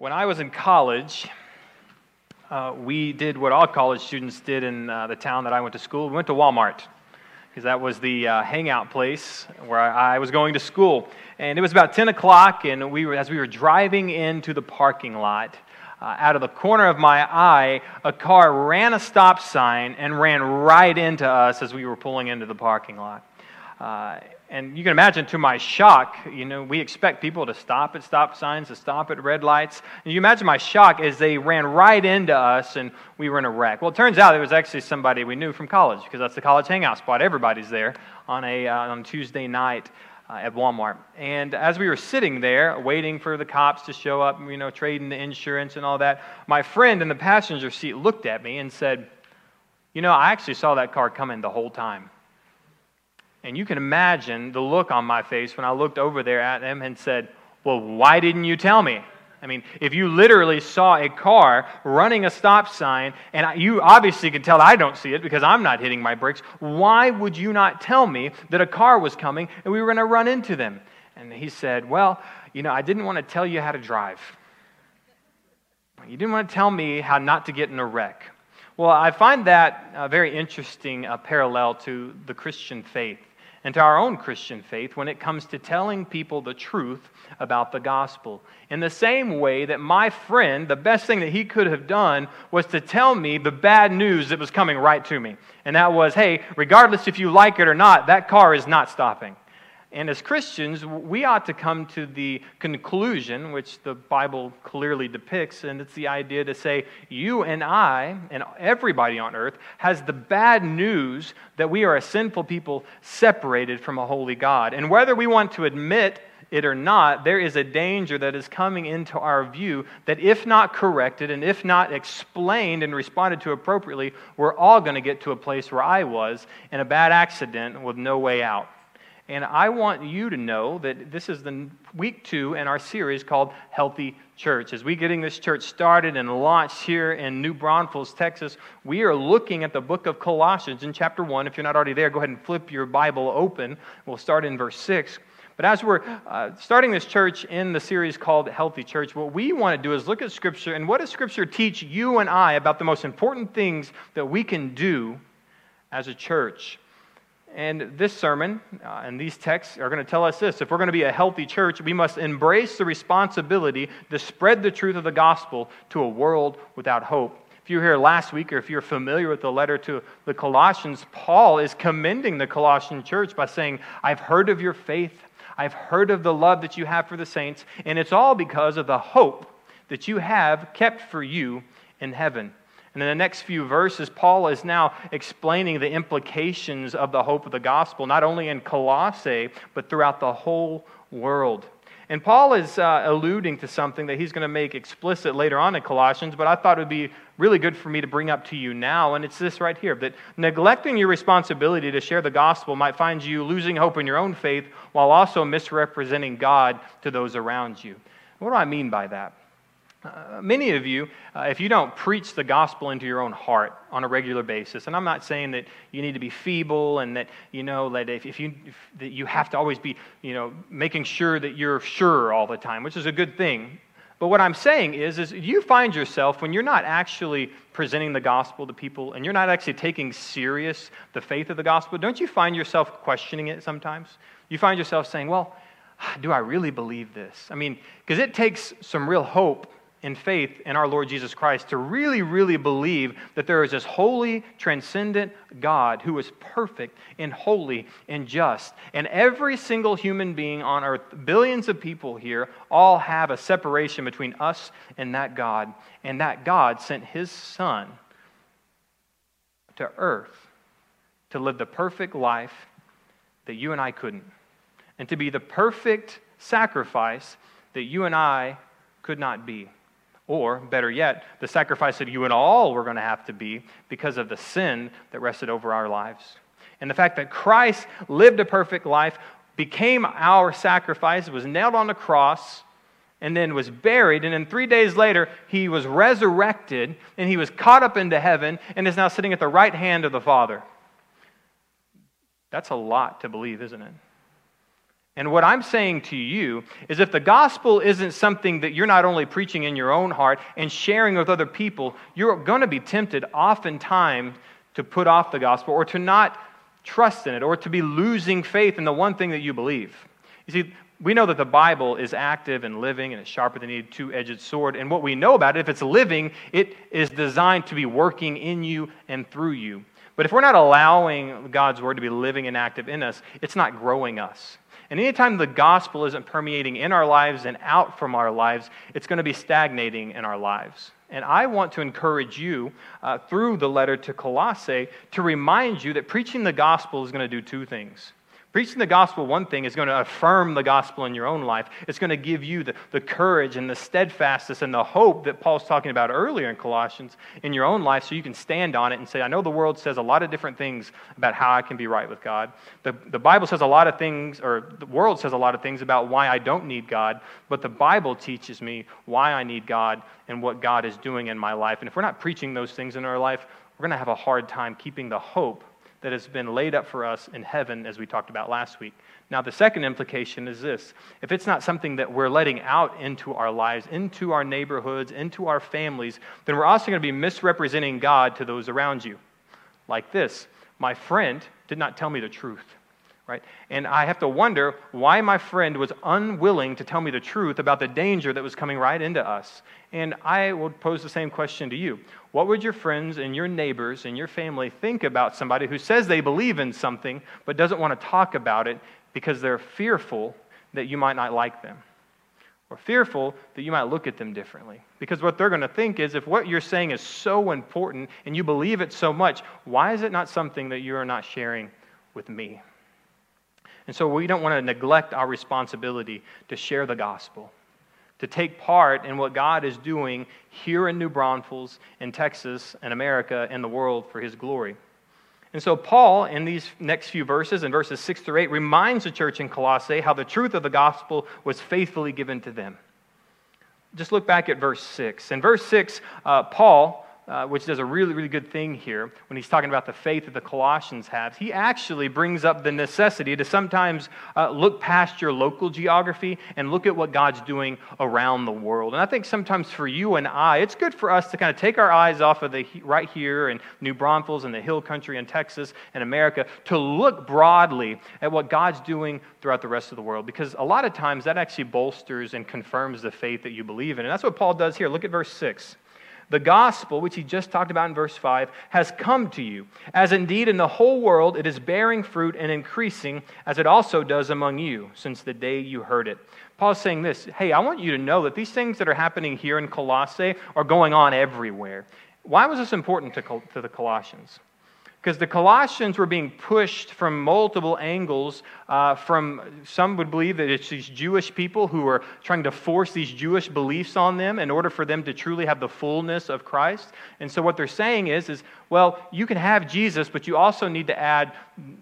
When I was in college, uh, we did what all college students did in uh, the town that I went to school. We went to Walmart because that was the uh, hangout place where I, I, was going to school. And it was about 10 o'clock, and we were, as we were driving into the parking lot, uh, out of the corner of my eye, a car ran a stop sign and ran right into us as we were pulling into the parking lot. And you can imagine to my shock, you know, we expect people to stop at stop signs, to stop at red lights. And you imagine my shock as they ran right into us and we were in a wreck. Well, it turns out it was actually somebody we knew from college because that's the college hangout spot. Everybody's there on a uh, on Tuesday night uh, at Walmart. And as we were sitting there waiting for the cops to show up, you know, trading the insurance and all that, my friend in the passenger seat looked at me and said, "You know, I actually saw that car coming the whole time." And you can imagine the look on my face when I looked over there at them and said, Well, why didn't you tell me? I mean, if you literally saw a car running a stop sign, and you obviously could tell I don't see it because I'm not hitting my brakes, why would you not tell me that a car was coming and we were going to run into them? And he said, Well, you know, I didn't want to tell you how to drive. You didn't want to tell me how not to get in a wreck. Well, I find that a very interesting uh, parallel to the Christian faith and to our own Christian faith when it comes to telling people the truth about the gospel. In the same way that my friend, the best thing that he could have done was to tell me the bad news that was coming right to me. And that was, hey, regardless if you like it or not, that car is not stopping. And as Christians, we ought to come to the conclusion, which the Bible clearly depicts, and it's the idea to say, you and I, and everybody on earth, has the bad news that we are a sinful people separated from a holy God. And whether we want to admit it or not, there is a danger that is coming into our view that if not corrected and if not explained and responded to appropriately, we're all going to get to a place where I was in a bad accident with no way out. And I want you to know that this is the week two in our series called Healthy Church. As we're getting this church started and launched here in New Braunfels, Texas, we are looking at the book of Colossians in chapter one. If you're not already there, go ahead and flip your Bible open. We'll start in verse six. But as we're uh, starting this church in the series called Healthy Church, what we want to do is look at Scripture and what does Scripture teach you and I about the most important things that we can do as a church? And this sermon uh, and these texts are going to tell us this. If we're going to be a healthy church, we must embrace the responsibility to spread the truth of the gospel to a world without hope. If you were here last week, or if you're familiar with the letter to the Colossians, Paul is commending the Colossian church by saying, I've heard of your faith, I've heard of the love that you have for the saints, and it's all because of the hope that you have kept for you in heaven. And in the next few verses, Paul is now explaining the implications of the hope of the gospel, not only in Colossae, but throughout the whole world. And Paul is uh, alluding to something that he's going to make explicit later on in Colossians, but I thought it would be really good for me to bring up to you now, and it's this right here that neglecting your responsibility to share the gospel might find you losing hope in your own faith while also misrepresenting God to those around you. What do I mean by that? Uh, many of you, uh, if you don't preach the gospel into your own heart on a regular basis, and I'm not saying that you need to be feeble and that you know that if, if you if, that you have to always be you know making sure that you're sure all the time, which is a good thing. But what I'm saying is, is you find yourself when you're not actually presenting the gospel to people and you're not actually taking serious the faith of the gospel. Don't you find yourself questioning it sometimes? You find yourself saying, "Well, do I really believe this?" I mean, because it takes some real hope in faith in our Lord Jesus Christ to really, really believe that there is this holy, transcendent God who is perfect and holy and just. And every single human being on earth, billions of people here, all have a separation between us and that God. And that God sent his Son to earth to live the perfect life that you and I couldn't, and to be the perfect sacrifice that you and I could not be. Or, better yet, the sacrifice that you and all were going to have to be because of the sin that rested over our lives. And the fact that Christ lived a perfect life, became our sacrifice, was nailed on the cross, and then was buried. And then three days later, he was resurrected, and he was caught up into heaven, and is now sitting at the right hand of the Father. That's a lot to believe, isn't it? And what I'm saying to you is if the gospel isn't something that you're not only preaching in your own heart and sharing with other people, you're going to be tempted oftentimes to put off the gospel or to not trust in it or to be losing faith in the one thing that you believe. You see, we know that the Bible is active and living and it's sharper than a two edged sword. And what we know about it, if it's living, it is designed to be working in you and through you. But if we're not allowing God's word to be living and active in us, it's not growing us. And anytime the gospel isn't permeating in our lives and out from our lives, it's going to be stagnating in our lives. And I want to encourage you uh, through the letter to Colossae to remind you that preaching the gospel is going to do two things. Preaching the gospel, one thing, is going to affirm the gospel in your own life. It's going to give you the, the courage and the steadfastness and the hope that Paul's talking about earlier in Colossians in your own life so you can stand on it and say, I know the world says a lot of different things about how I can be right with God. The, the Bible says a lot of things, or the world says a lot of things about why I don't need God, but the Bible teaches me why I need God and what God is doing in my life. And if we're not preaching those things in our life, we're going to have a hard time keeping the hope that has been laid up for us in heaven, as we talked about last week. Now, the second implication is this if it's not something that we're letting out into our lives, into our neighborhoods, into our families, then we're also going to be misrepresenting God to those around you. Like this My friend did not tell me the truth. Right? And I have to wonder why my friend was unwilling to tell me the truth about the danger that was coming right into us. And I would pose the same question to you. What would your friends and your neighbors and your family think about somebody who says they believe in something but doesn't want to talk about it because they're fearful that you might not like them? Or fearful that you might look at them differently. Because what they're going to think is if what you're saying is so important and you believe it so much, why is it not something that you are not sharing with me? And so we don't want to neglect our responsibility to share the gospel, to take part in what God is doing here in New Braunfels, in Texas, in America, and the world for his glory. And so, Paul, in these next few verses, in verses 6 through 8, reminds the church in Colossae how the truth of the gospel was faithfully given to them. Just look back at verse 6. In verse 6, uh, Paul uh, which does a really, really good thing here when he's talking about the faith that the Colossians have. He actually brings up the necessity to sometimes uh, look past your local geography and look at what God's doing around the world. And I think sometimes for you and I, it's good for us to kind of take our eyes off of the right here in New Braunfels and the Hill Country in Texas and America to look broadly at what God's doing throughout the rest of the world. Because a lot of times that actually bolsters and confirms the faith that you believe in. And that's what Paul does here. Look at verse 6. The gospel, which he just talked about in verse 5, has come to you, as indeed in the whole world it is bearing fruit and increasing, as it also does among you, since the day you heard it. Paul's saying this Hey, I want you to know that these things that are happening here in Colossae are going on everywhere. Why was this important to, to the Colossians? Because the Colossians were being pushed from multiple angles. Uh, from some would believe that it's these Jewish people who are trying to force these Jewish beliefs on them in order for them to truly have the fullness of Christ. And so what they're saying is, is well, you can have Jesus, but you also need to add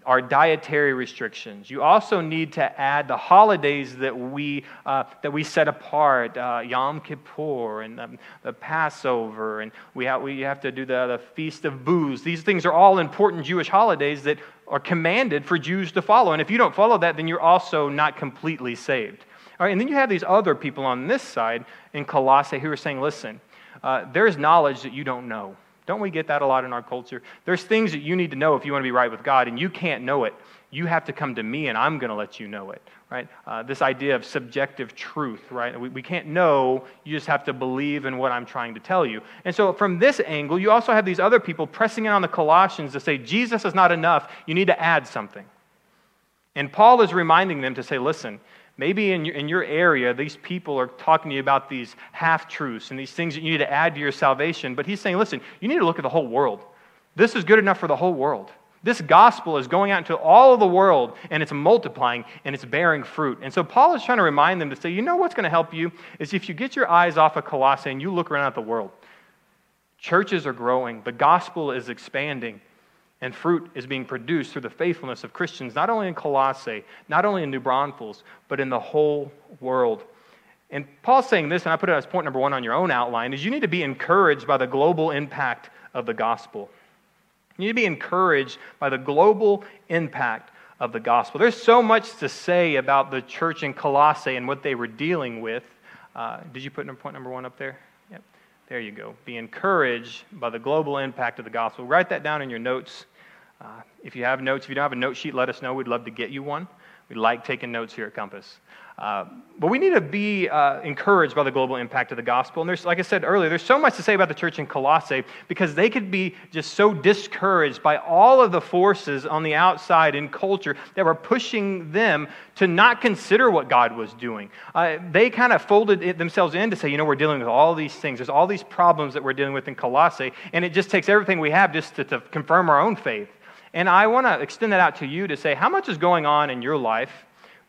our dietary restrictions. You also need to add the holidays that we uh, that we set apart, uh, Yom Kippur and um, the Passover, and we have we have to do the, the feast of booths. These things are all in important Jewish holidays that are commanded for Jews to follow. And if you don't follow that, then you're also not completely saved. All right, and then you have these other people on this side in Colossae who are saying, listen, uh, there's knowledge that you don't know. Don't we get that a lot in our culture? There's things that you need to know if you want to be right with God, and you can't know it. You have to come to me, and I'm going to let you know it right? Uh, this idea of subjective truth, right? We, we can't know, you just have to believe in what I'm trying to tell you. And so, from this angle, you also have these other people pressing in on the Colossians to say, Jesus is not enough, you need to add something. And Paul is reminding them to say, listen, maybe in your, in your area, these people are talking to you about these half truths and these things that you need to add to your salvation, but he's saying, listen, you need to look at the whole world. This is good enough for the whole world. This gospel is going out into all of the world and it's multiplying and it's bearing fruit. And so Paul is trying to remind them to say, you know what's going to help you is if you get your eyes off of Colossae and you look around at the world. Churches are growing, the gospel is expanding, and fruit is being produced through the faithfulness of Christians, not only in Colossae, not only in New Braunfels, but in the whole world. And Paul's saying this, and I put it as point number one on your own outline, is you need to be encouraged by the global impact of the gospel. You need to be encouraged by the global impact of the gospel. There's so much to say about the church in Colossae and what they were dealing with. Uh, did you put point number one up there? Yep. There you go. Be encouraged by the global impact of the gospel. Write that down in your notes. Uh, if you have notes, if you don't have a note sheet, let us know. We'd love to get you one. We like taking notes here at Compass. Uh, but we need to be uh, encouraged by the global impact of the gospel. And there's, like I said earlier, there's so much to say about the church in Colossae because they could be just so discouraged by all of the forces on the outside in culture that were pushing them to not consider what God was doing. Uh, they kind of folded themselves in to say, you know, we're dealing with all these things. There's all these problems that we're dealing with in Colossae, and it just takes everything we have just to, to confirm our own faith. And I want to extend that out to you to say, how much is going on in your life?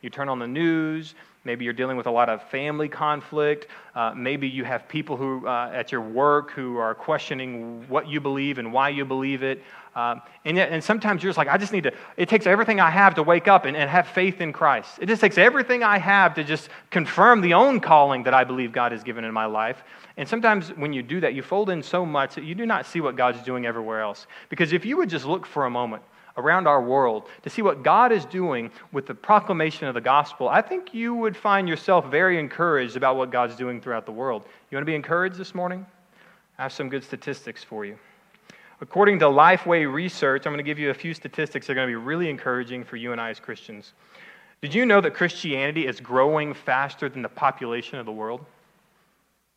You turn on the news, maybe you're dealing with a lot of family conflict. Uh, maybe you have people who uh, at your work who are questioning what you believe and why you believe it. Um, and, yet, and sometimes you're just like, I just need to, it takes everything I have to wake up and, and have faith in Christ. It just takes everything I have to just confirm the own calling that I believe God has given in my life. And sometimes when you do that, you fold in so much that you do not see what God's doing everywhere else. Because if you would just look for a moment, around our world to see what God is doing with the proclamation of the gospel, I think you would find yourself very encouraged about what God's doing throughout the world. You want to be encouraged this morning? I have some good statistics for you. According to Lifeway Research, I'm going to give you a few statistics that are going to be really encouraging for you and I as Christians. Did you know that Christianity is growing faster than the population of the world?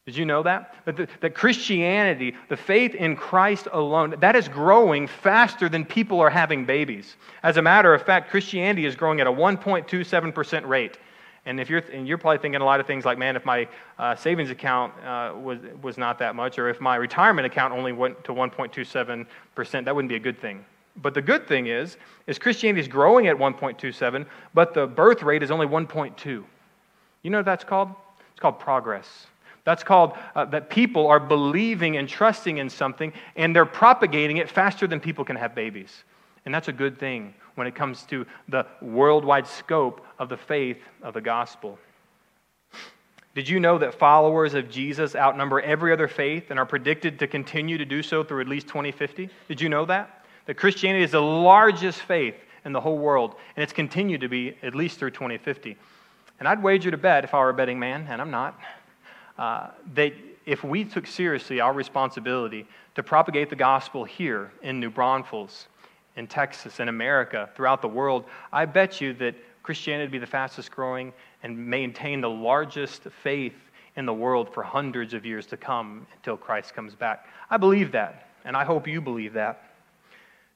Did you know that? That, Christianity, the faith in Christ alone, that is growing faster than people are having babies. As a matter of fact, Christianity is growing at a 1.27% rate. And if you're, and you're probably thinking a lot of things like, man, if my uh, savings account uh, was, was not that much, or if my retirement account only went to 1.27%, that wouldn't be a good thing. But the good thing is, is Christianity is growing at 1.27, but the birth rate is only 1.2. You know what that's called? It's called progress. That's called uh, that people are believing and trusting in something and they're propagating it faster than people can have babies. And that's a good thing when it comes to the worldwide scope of the faith of the gospel. Did you know that followers of Jesus outnumber every other faith and are predicted to continue to do so through at least 2050? Did you know that? That Christianity is the largest faith in the whole world, and it's continued to be at least through 2050. And I'd wager to bet, if I were a betting man, and I'm not, uh, that if we took seriously our responsibility to propagate the gospel here in New Braunfels, in Texas, in America, throughout the world, I bet you that Christianity would be the fastest growing and maintain the largest faith in the world for hundreds of years to come until Christ comes back. I believe that, and I hope you believe that.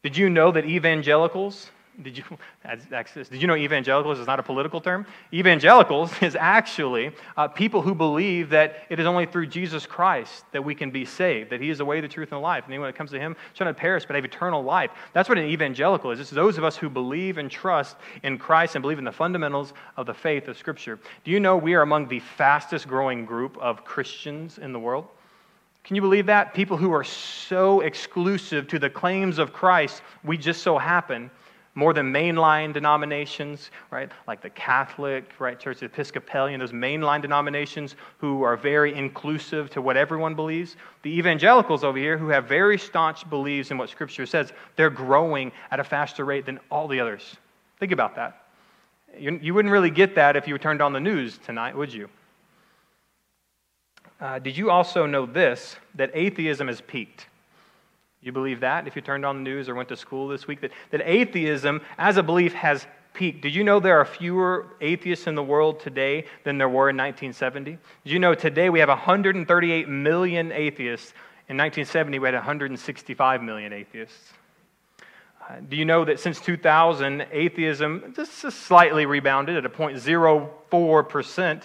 Did you know that evangelicals did you, did you know evangelicals is not a political term? Evangelicals is actually uh, people who believe that it is only through Jesus Christ that we can be saved, that He is the way, the truth, and the life. And anyone that comes to Him shall not perish but have eternal life. That's what an evangelical is. It's those of us who believe and trust in Christ and believe in the fundamentals of the faith of Scripture. Do you know we are among the fastest growing group of Christians in the world? Can you believe that? People who are so exclusive to the claims of Christ, we just so happen more than mainline denominations, right? Like the Catholic, right, Church Episcopalian, those mainline denominations who are very inclusive to what everyone believes. The evangelicals over here who have very staunch beliefs in what Scripture says, they're growing at a faster rate than all the others. Think about that. You, you wouldn't really get that if you turned on the news tonight, would you? Uh, did you also know this that atheism has peaked? You believe that if you turned on the news or went to school this week? That, that atheism as a belief has peaked. Did you know there are fewer atheists in the world today than there were in 1970? Did you know today we have 138 million atheists? In 1970, we had 165 million atheists. Uh, do you know that since 2000, atheism just slightly rebounded at a 0.04%,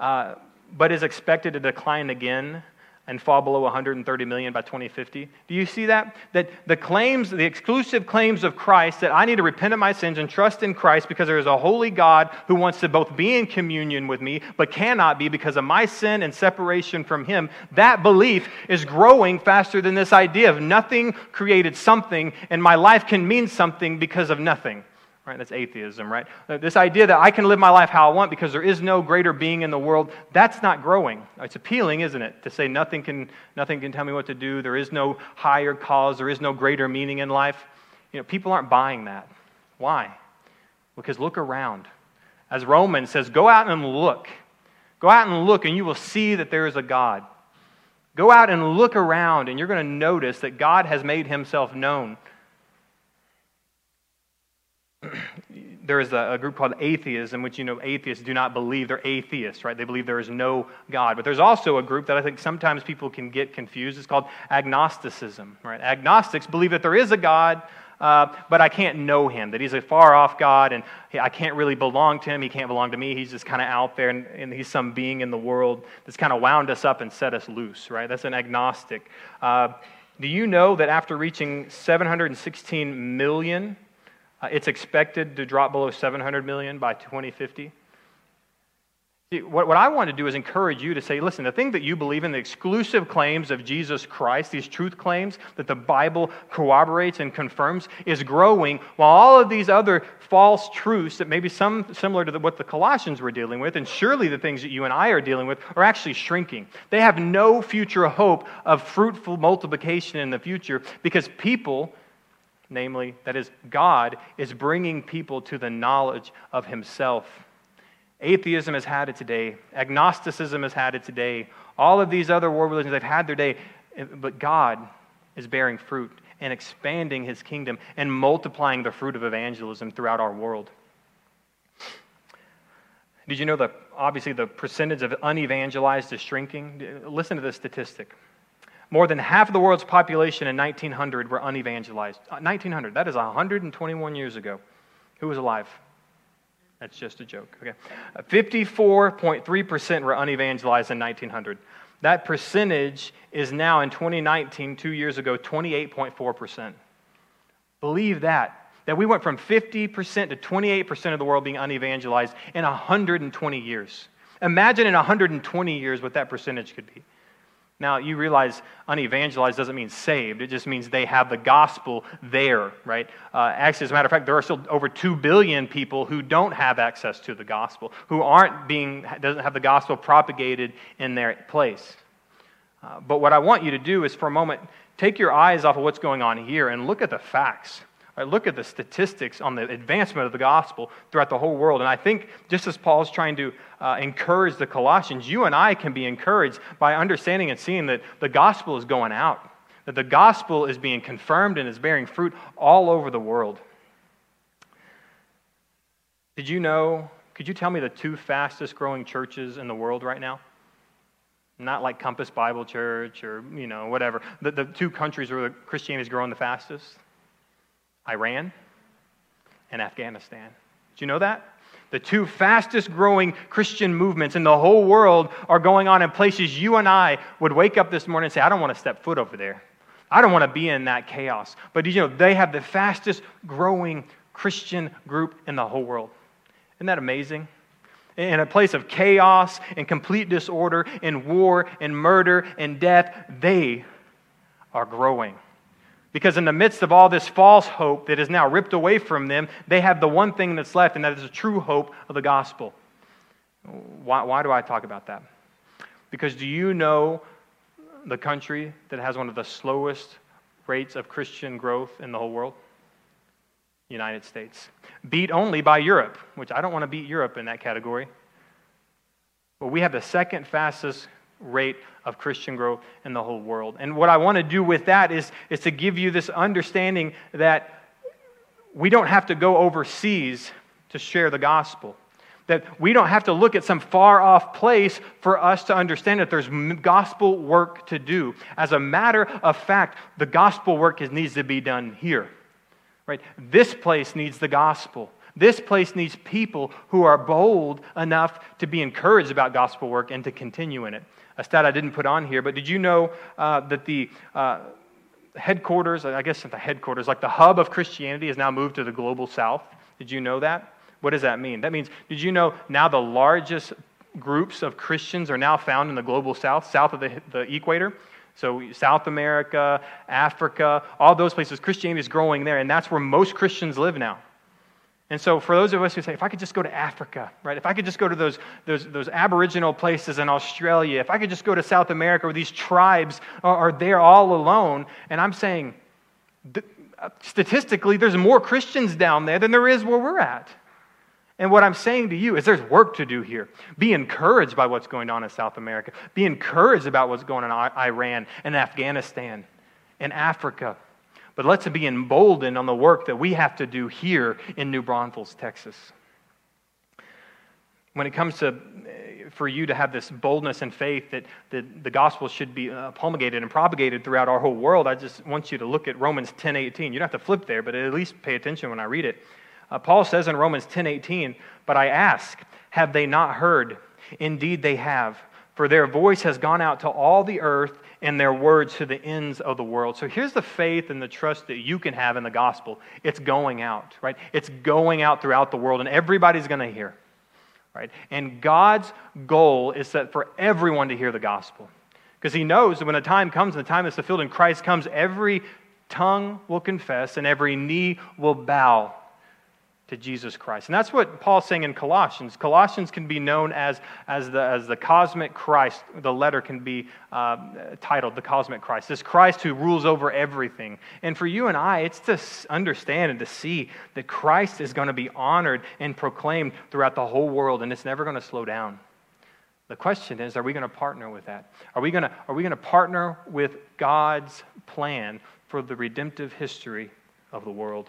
uh, but is expected to decline again and fall below 130 million by 2050. Do you see that? That the claims, the exclusive claims of Christ, that I need to repent of my sins and trust in Christ because there is a holy God who wants to both be in communion with me, but cannot be because of my sin and separation from Him, that belief is growing faster than this idea of nothing created something, and my life can mean something because of nothing. Right? That's atheism, right? Uh, this idea that I can live my life how I want because there is no greater being in the world, that's not growing. It's appealing, isn't it? To say nothing can, nothing can tell me what to do, there is no higher cause, there is no greater meaning in life. You know, people aren't buying that. Why? Because look around. As Romans says, go out and look. Go out and look, and you will see that there is a God. Go out and look around, and you're going to notice that God has made himself known. There is a, a, group called atheism, which you know atheists do not believe they're atheists, right? They believe there is no God. But there's also a group that I think sometimes people can get confused. It's called agnosticism, right? Agnostics believe that there is a God, uh, but I can't know him, that he's a far off God, and I can't really belong to him. He can't belong to me. He's just kind of out there, and, and, he's some being in the world that's kind of wound us up and set us loose, right? That's an agnostic. Uh, do you know that after reaching 716 million, uh, it's expected to drop below 700 million by 2050. See, what, what I want to do is encourage you to say, listen, the thing that you believe in, the exclusive claims of Jesus Christ, these truth claims that the Bible corroborates and confirms, is growing, while all of these other false truths that maybe some similar to the, what the Colossians were dealing with, and surely the things that you and I are dealing with, are actually shrinking. They have no future hope of fruitful multiplication in the future because people namely, that is, God is bringing people to the knowledge of Himself. Atheism has had it today, agnosticism has had it today, all of these other world religions they've had their day, but God is bearing fruit and expanding His kingdom and multiplying the fruit of evangelism throughout our world. Did you know that obviously the percentage of unevangelized is shrinking? Listen to this statistic. More than half of the world's population in 1900 were unevangelized. 1900, uh, that is 121 years ago. Who was alive? That's just a joke. Okay. 54.3% uh, were unevangelized in 1900. That percentage is now in 2019, two years ago, 28.4%. Believe that. That we went from 50% to 28% of the world being unevangelized in 120 years. Imagine in 120 years what that percentage could be. Now, you realize unevangelized doesn't mean saved. It just means they have the gospel there, right? Uh, actually, as a matter of fact, there are still over 2 billion people who don't have access to the gospel, who aren't being, doesn't have the gospel propagated in their place. Uh, but what I want you to do is for a moment, take your eyes off of what's going on here and look at the facts. Right, look at the statistics on the advancement of the gospel throughout the whole world. And I think, just as Paul's trying to uh, encourage the Colossians, you and I can be encouraged by understanding and seeing that the gospel is going out, that the gospel is being confirmed and is bearing fruit all over the world. Did you know? Could you tell me the two fastest growing churches in the world right now? Not like Compass Bible Church or, you know, whatever. The, the two countries where Christianity is growing the fastest Iran and Afghanistan. Did you know that? The two fastest growing Christian movements in the whole world are going on in places you and I would wake up this morning and say, I don't want to step foot over there. I don't want to be in that chaos. But you know they have the fastest growing Christian group in the whole world? Isn't that amazing? In a place of chaos and complete disorder and war and murder and death, they are growing. Because in the midst of all this false hope that is now ripped away from them, they have the one thing that's left, and that is the true hope of the gospel. Why, why do I talk about that? Because do you know the country that has one of the slowest rates of Christian growth in the whole world? United States. Beat only by Europe, which I don't want to beat Europe in that category. But we have the second fastest rate of Christian growth in the whole world. And what I want to do with that is, is to give you this understanding that we don't have to go overseas to share the gospel. That we don't have to look at some far off place for us to understand that there's gospel work to do. As a matter of fact, the gospel work is, needs to be done here. Right? This place needs the gospel. This place needs people who are bold enough to be encouraged about gospel work and to continue in it a stat I didn't put on here, but did you know uh, that the uh, headquarters, I guess the headquarters, like the hub of Christianity, has now moved to the global south? Did you know that? What does that mean? That means, did you know now the largest groups of Christians are now found in the global south, south of the, the equator? So, South America, Africa, all those places, Christianity is growing there, and that's where most Christians live now. And so, for those of us who say, if I could just go to Africa, right? If I could just go to those, those, those Aboriginal places in Australia, if I could just go to South America where these tribes are, are there all alone, and I'm saying, th- statistically, there's more Christians down there than there is where we're at. And what I'm saying to you is there's work to do here. Be encouraged by what's going on in South America. Be encouraged about what's going on in Iran and Afghanistan and Africa. But let's be emboldened on the work that we have to do here in New Braunfels, Texas. When it comes to eh, for you to have this boldness and faith that, that the gospel should be uh, promulgated and propagated throughout our whole world, I just want you to look at Romans 10 18. You don't have to flip there, but at least pay attention when I read it. Uh, Paul says in Romans 10:18, "But I ask, have they not heard? Indeed they have, for their voice has gone out to all the earth and their words to the ends of the world." So here's the faith and the trust that you can have in the gospel. It's going out, right? It's going out throughout the world and everybody's going to hear. Right? And God's goal is that for everyone to hear the gospel. Because he knows that when the time comes and the time is fulfilled and Christ comes, every tongue will confess and every knee will bow to Jesus Christ. And that's what Paul's saying in Colossians. Colossians can be known as, as, the, as the cosmic Christ. The letter can be uh, titled the cosmic Christ. This Christ who rules over everything. And for you and I, it's to understand and to see that Christ is going to be honored and proclaimed throughout the whole world, and it's never going to slow down. The question is, are we going to partner with that? Are we going to, are we going to partner with God's plan for the redemptive history of the world?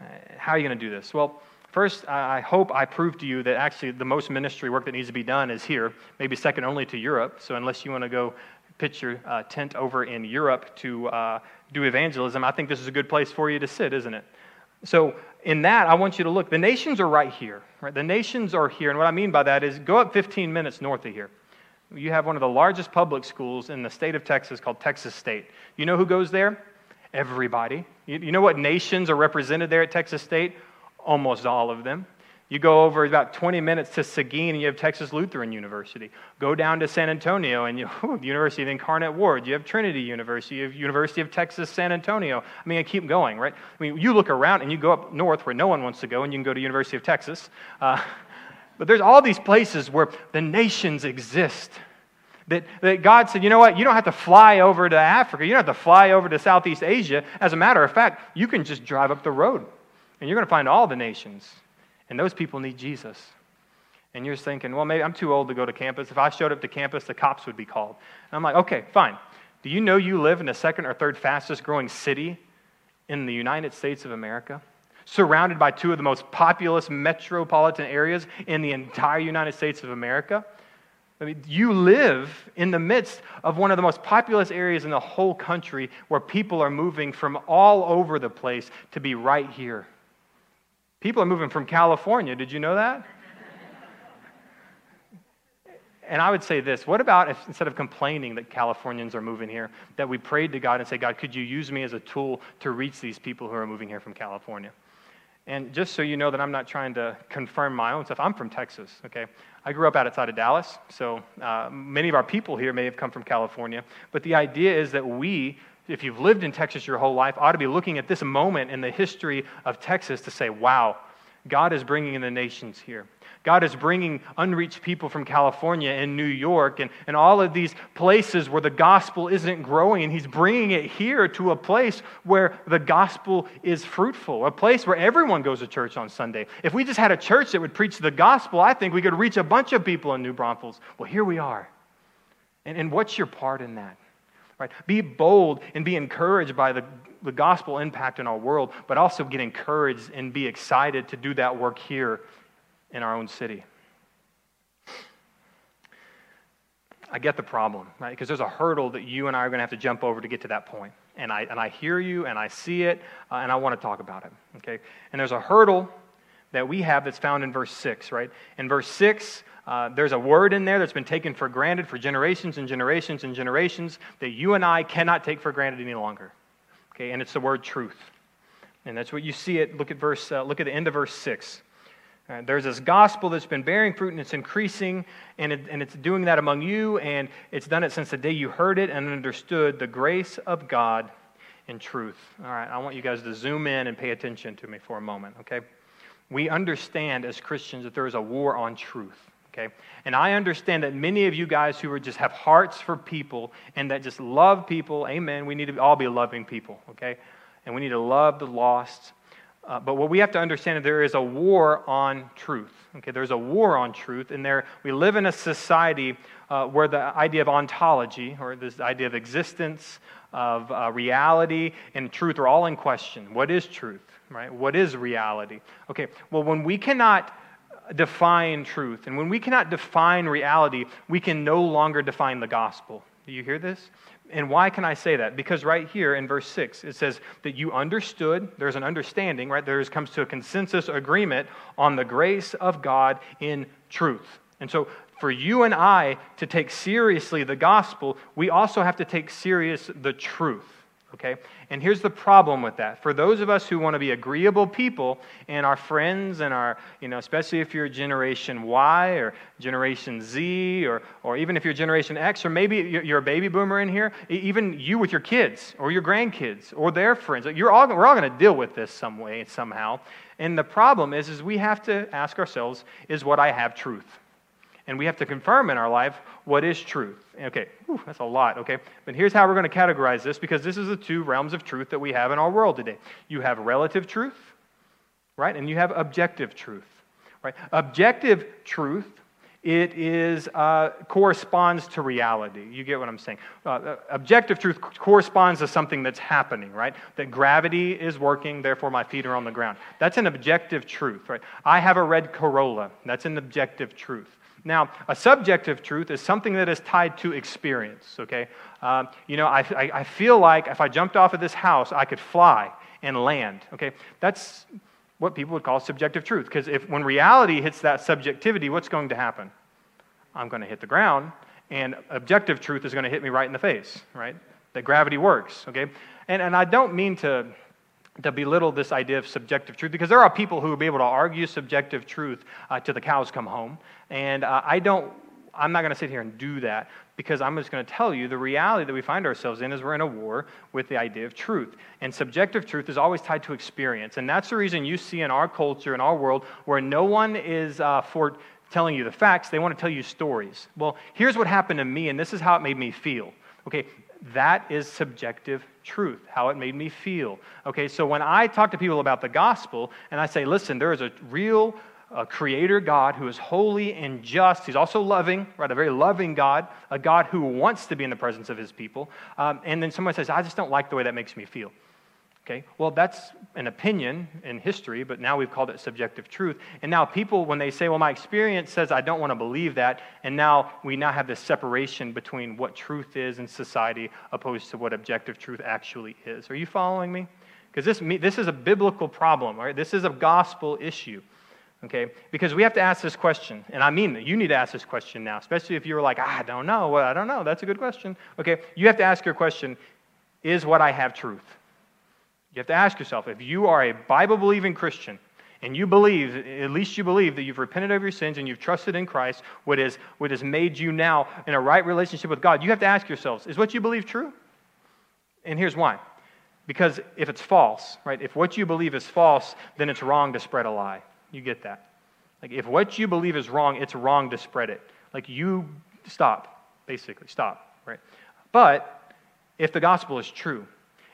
Uh, how are you going to do this? Well, first, I hope I prove to you that actually the most ministry work that needs to be done is here, maybe second only to Europe. So, unless you want to go pitch your uh, tent over in Europe to uh, do evangelism, I think this is a good place for you to sit, isn't it? So, in that, I want you to look. The nations are right here. Right? The nations are here. And what I mean by that is go up 15 minutes north of here. You have one of the largest public schools in the state of Texas called Texas State. You know who goes there? Everybody. You, you know what nations are represented there at Texas State? Almost all of them. You go over about 20 minutes to Seguin and you have Texas Lutheran University. Go down to San Antonio and you have University of Incarnate Word. You have Trinity University. You have University of Texas San Antonio. I mean, I keep going, right? I mean, you look around and you go up north where no one wants to go and you can go to University of Texas. Uh, but there's all these places where the nations exist. That, that God said, you know what, you don't have to fly over to Africa, you don't have to fly over to Southeast Asia. As a matter of fact, you can just drive up the road and you're going to find all the nations. And those people need Jesus. And you're thinking, well, maybe I'm too old to go to campus. If I showed up to campus, the cops would be called. And I'm like, okay, fine. Do you know you live in the second or third fastest growing city in the United States of America? Surrounded by two of the most populous metropolitan areas in the entire United States of America? I mean, you live in the midst of one of the most populous areas in the whole country where people are moving from all over the place to be right here. People are moving from California. Did you know that? and I would say this what about if instead of complaining that Californians are moving here, that we prayed to God and say, God, could you use me as a tool to reach these people who are moving here from California? And just so you know that I'm not trying to confirm my own stuff, I'm from Texas, okay? I grew up outside of Dallas, so uh, many of our people here may have come from California. But the idea is that we, if you've lived in Texas your whole life, ought to be looking at this moment in the history of Texas to say, wow, God is bringing in the nations here. God is bringing unreached people from California and New York and, and all of these places where the gospel isn't growing. And He's bringing it here to a place where the gospel is fruitful, a place where everyone goes to church on Sunday. If we just had a church that would preach the gospel, I think we could reach a bunch of people in New Braunfels. Well, here we are. And, and what's your part in that? Right? Be bold and be encouraged by the, the gospel impact in our world, but also get encouraged and be excited to do that work here in our own city. I get the problem, right? Because there's a hurdle that you and I are going to have to jump over to get to that point. And I, and I hear you and I see it uh, and I want to talk about it, okay? And there's a hurdle that we have that's found in verse 6, right? In verse 6, uh, there's a word in there that's been taken for granted for generations and generations and generations that you and I cannot take for granted any longer, okay? And it's the word truth. And that's what you see it. Look at verse, uh, look at the end of verse 6. Uh, there's this gospel that's been bearing fruit and it's increasing, and, it, and it's doing that among you, and it's done it since the day you heard it and understood the grace of God in truth. All right, I want you guys to zoom in and pay attention to me for a moment, okay? We understand as Christians that there is a war on truth, okay? And I understand that many of you guys who are just have hearts for people and that just love people, amen, we need to all be loving people, okay? And we need to love the lost Uh, but what we have to understand is there is a war on truth. Okay, there's a war on truth, and there we live in a society uh, where the idea of ontology, or this idea of existence, of uh, reality, and truth are all in question. What is truth? Right? What is reality? Okay. Well, when we cannot define truth, and when we cannot define reality, we can no longer define the gospel. Do you hear this? And why can I say that? Because right here in verse 6, it says that you understood, there's an understanding, right? There comes to a consensus agreement on the grace of God in truth. And so, for you and I to take seriously the gospel, we also have to take serious the truth okay? And here's the problem with that. For those of us who want to be agreeable people and our friends and our, you know, especially if you're Generation Y or Generation Z or, or even if you're Generation X or maybe you're a baby boomer in here, even you with your kids or your grandkids or their friends, you're all, we're all going to deal with this some way, somehow. And the problem is, is we have to ask ourselves, is what I have truth? And we have to confirm in our life what is truth. Okay, Whew, that's a lot, okay? But here's how we're going to categorize this because this is the two realms of truth that we have in our world today. You have relative truth, right? And you have objective truth, right? Objective truth it is uh, corresponds to reality. You get what I'm saying? Uh, uh objective truth corresponds to something that's happening, right? That gravity is working, therefore my feet are on the ground. That's an objective truth, right? I have a red Corolla. That's an objective truth. Now, a subjective truth is something that is tied to experience, okay? Um, you know, I, I, I feel like if I jumped off of this house, I could fly and land, okay? That's what people would call subjective truth, because if when reality hits that subjectivity, what's going to happen? I'm going to hit the ground, and objective truth is going to hit me right in the face, right? That gravity works, okay? And, and I don't mean to to belittle this idea of subjective truth because there are people who will be able to argue subjective truth uh, till the cows come home. And uh, I don't, I'm not going to sit here and do that because I'm just going to tell you the reality that we find ourselves in is we're in a war with the idea of truth. And subjective truth is always tied to experience. And that's the reason you see in our culture, in our world, where no one is uh, for telling you the facts, they want to tell you stories. Well, here's what happened to me, and this is how it made me feel. Okay, that is subjective truth, how it made me feel. Okay, so when I talk to people about the gospel and I say, listen, there is a real a creator God who is holy and just. He's also loving, right? A very loving God, a God who wants to be in the presence of his people. Um, and then someone says, I just don't like the way that makes me feel. Okay, well, that's an opinion in history, but now we've called it subjective truth. And now people, when they say, well, my experience says I don't want to believe that, and now we now have this separation between what truth is in society opposed to what objective truth actually is. Are you following me? Because this, this is a biblical problem, right? This is a gospel issue. Okay? Because we have to ask this question, and I mean. You need to ask this question now, especially if you're like, ah, I don't know. Well, I don't know. That's a good question. Okay? You have to ask your question Is what I have truth? You have to ask yourself if you are a Bible believing Christian and you believe, at least you believe, that you've repented of your sins and you've trusted in Christ, what, is, what has made you now in a right relationship with God, you have to ask yourselves is what you believe true? And here's why. Because if it's false, right, if what you believe is false, then it's wrong to spread a lie. You get that? Like, if what you believe is wrong, it's wrong to spread it. Like, you stop, basically, stop, right? But if the gospel is true,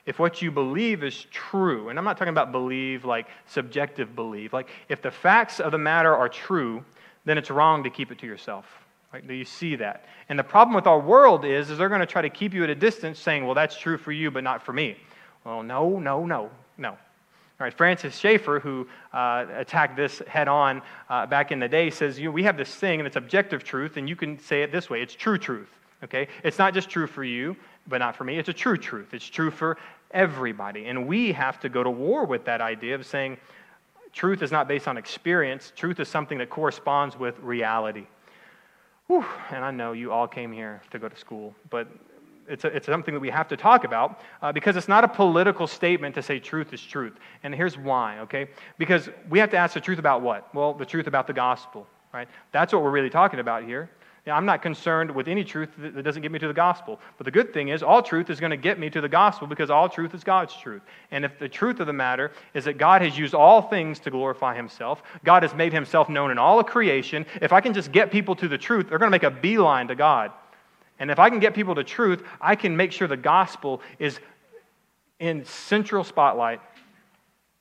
if what you believe is true, and I'm not talking about believe like subjective belief, like if the facts of the matter are true, then it's wrong to keep it to yourself. Right? Do you see that? And the problem with our world is, is they're going to try to keep you at a distance saying, well, that's true for you, but not for me. Well, no, no, no, no. All right, Francis Schaeffer, who uh, attacked this head on uh, back in the day, says you know, we have this thing and it's objective truth, and you can say it this way it's true truth. Okay? It's not just true for you, but not for me. It's a true truth. It's true for everybody. And we have to go to war with that idea of saying truth is not based on experience, truth is something that corresponds with reality. Whew, and I know you all came here to go to school, but it's, a, it's something that we have to talk about uh, because it's not a political statement to say truth is truth. And here's why, okay? Because we have to ask the truth about what? Well, the truth about the gospel, right? That's what we're really talking about here. I'm not concerned with any truth that doesn't get me to the gospel. But the good thing is, all truth is going to get me to the gospel because all truth is God's truth. And if the truth of the matter is that God has used all things to glorify himself, God has made himself known in all of creation, if I can just get people to the truth, they're going to make a beeline to God. And if I can get people to truth, I can make sure the gospel is in central spotlight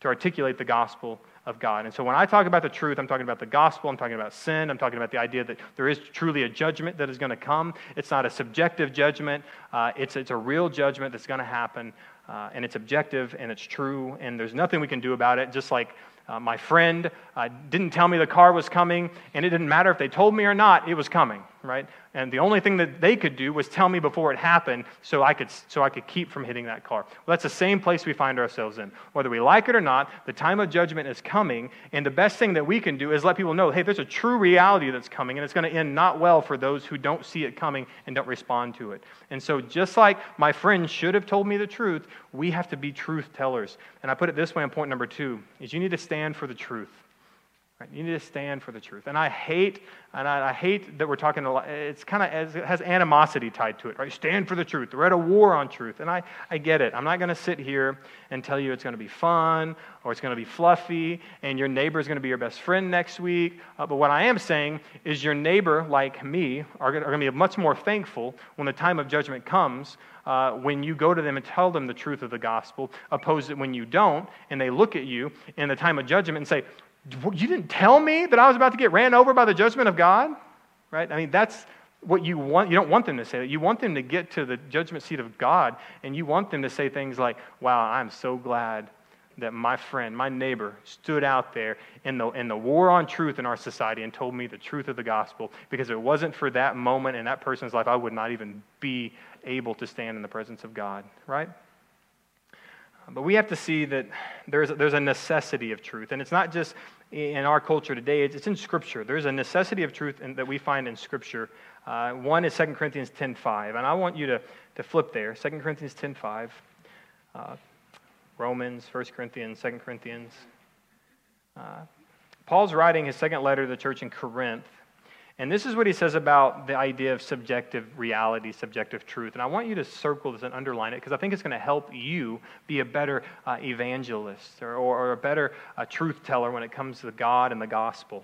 to articulate the gospel of God. And so when I talk about the truth, I'm talking about the gospel, I'm talking about sin, I'm talking about the idea that there is truly a judgment that is going to come. It's not a subjective judgment, uh, it's, it's a real judgment that's going to happen, uh, and it's objective and it's true, and there's nothing we can do about it, just like uh, my friend uh, didn't tell me the car was coming, and it didn't matter if they told me or not, it was coming, right? And the only thing that they could do was tell me before it happened so I could, so I could keep from hitting that car. Well, that's the same place we find ourselves in. Whether we like it or not, the time of judgment is coming, and the best thing that we can do is let people know hey, there's a true reality that's coming, and it's going to end not well for those who don't see it coming and don't respond to it. And so, just like my friend should have told me the truth, we have to be truth tellers. And I put it this way on point number two is you need to stand for the truth. Right? You need to stand for the truth. And I hate, and I, I hate that we're talking a lot, it's kind of, it has animosity tied to it, right? Stand for the truth. We're at a war on truth. And I, I get it. I'm not going to sit here and tell you it's going to be fun or it's going to be fluffy and your neighbor is going to be your best friend next week. Uh, but what I am saying is your neighbor, like me, are going to be much more thankful when the time of judgment comes uh, when you go to them and tell them the truth of the gospel, opposed to when you don't, and they look at you in the time of judgment and say, You didn't tell me that I was about to get ran over by the judgment of God? Right? I mean, that's what you want. You don't want them to say that. You want them to get to the judgment seat of God, and you want them to say things like, Wow, I'm so glad that my friend, my neighbor, stood out there in the, in the war on truth in our society and told me the truth of the gospel. Because if it wasn't for that moment in that person's life, I would not even be able to stand in the presence of God, right? But we have to see that there's, there's a necessity of truth. And it's not just in our culture today, it's, in Scripture. There's a necessity of truth in, that we find in Scripture. Uh, one is 2 Corinthians 10.5. And I want you to, to flip there. 2 Corinthians 10.5. Uh, Romans, 1 Corinthians, 2 Corinthians. Uh, Paul's writing his second letter to the church in Corinth. And this is what he says about the idea of subjective reality, subjective truth. And I want you to circle this and underline it because I think it's going to help you be a better uh, evangelist or, or, a better uh, truth teller when it comes to God and the gospel.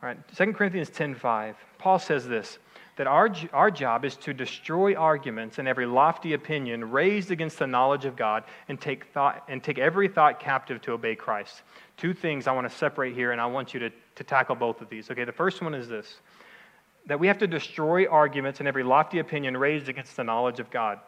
All right, 2 Corinthians 10.5, Paul says this, that our, our job is to destroy arguments and every lofty opinion raised against the knowledge of God and take, thought, and take every thought captive to obey Christ. Two things I want to separate here, and I want you to, to tackle both of these. Okay, the first one is this that we have to destroy arguments and every lofty opinion raised against the knowledge of God.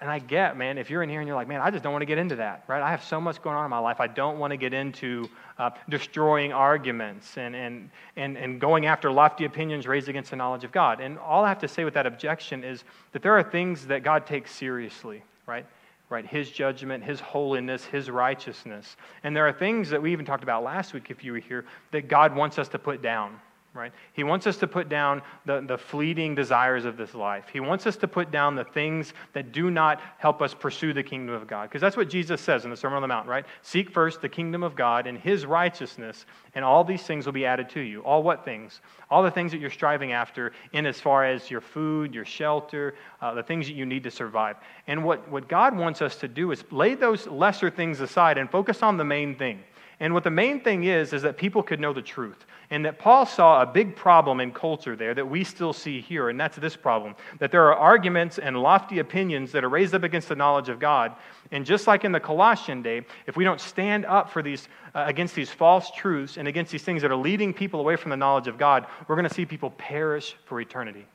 And I get, man, if you're in here and you're like, man, I just don't want to get into that, right? I have so much going on in my life. I don't want to get into uh, destroying arguments and, and, and, and going after lofty opinions raised against the knowledge of God. And all I have to say with that objection is that there are things that God takes seriously, right? Right? His judgment, His holiness, His righteousness. And there are things that we even talked about last week, if you were here, that God wants us to put down right? He wants us to put down the, the fleeting desires of this life. He wants us to put down the things that do not help us pursue the kingdom of God. Because that's what Jesus says in the Sermon on the Mount, right? Seek first the kingdom of God and his righteousness, and all these things will be added to you. All what things? All the things that you're striving after in as far as your food, your shelter, uh, the things that you need to survive. And what, what God wants us to do is lay those lesser things aside and focus on the main thing. And what the main thing is, is that people could know the truth. And that Paul saw a big problem in culture there that we still see here, and that's this problem that there are arguments and lofty opinions that are raised up against the knowledge of God. And just like in the Colossian day, if we don't stand up for these, uh, against these false truths and against these things that are leading people away from the knowledge of God, we're going to see people perish for eternity.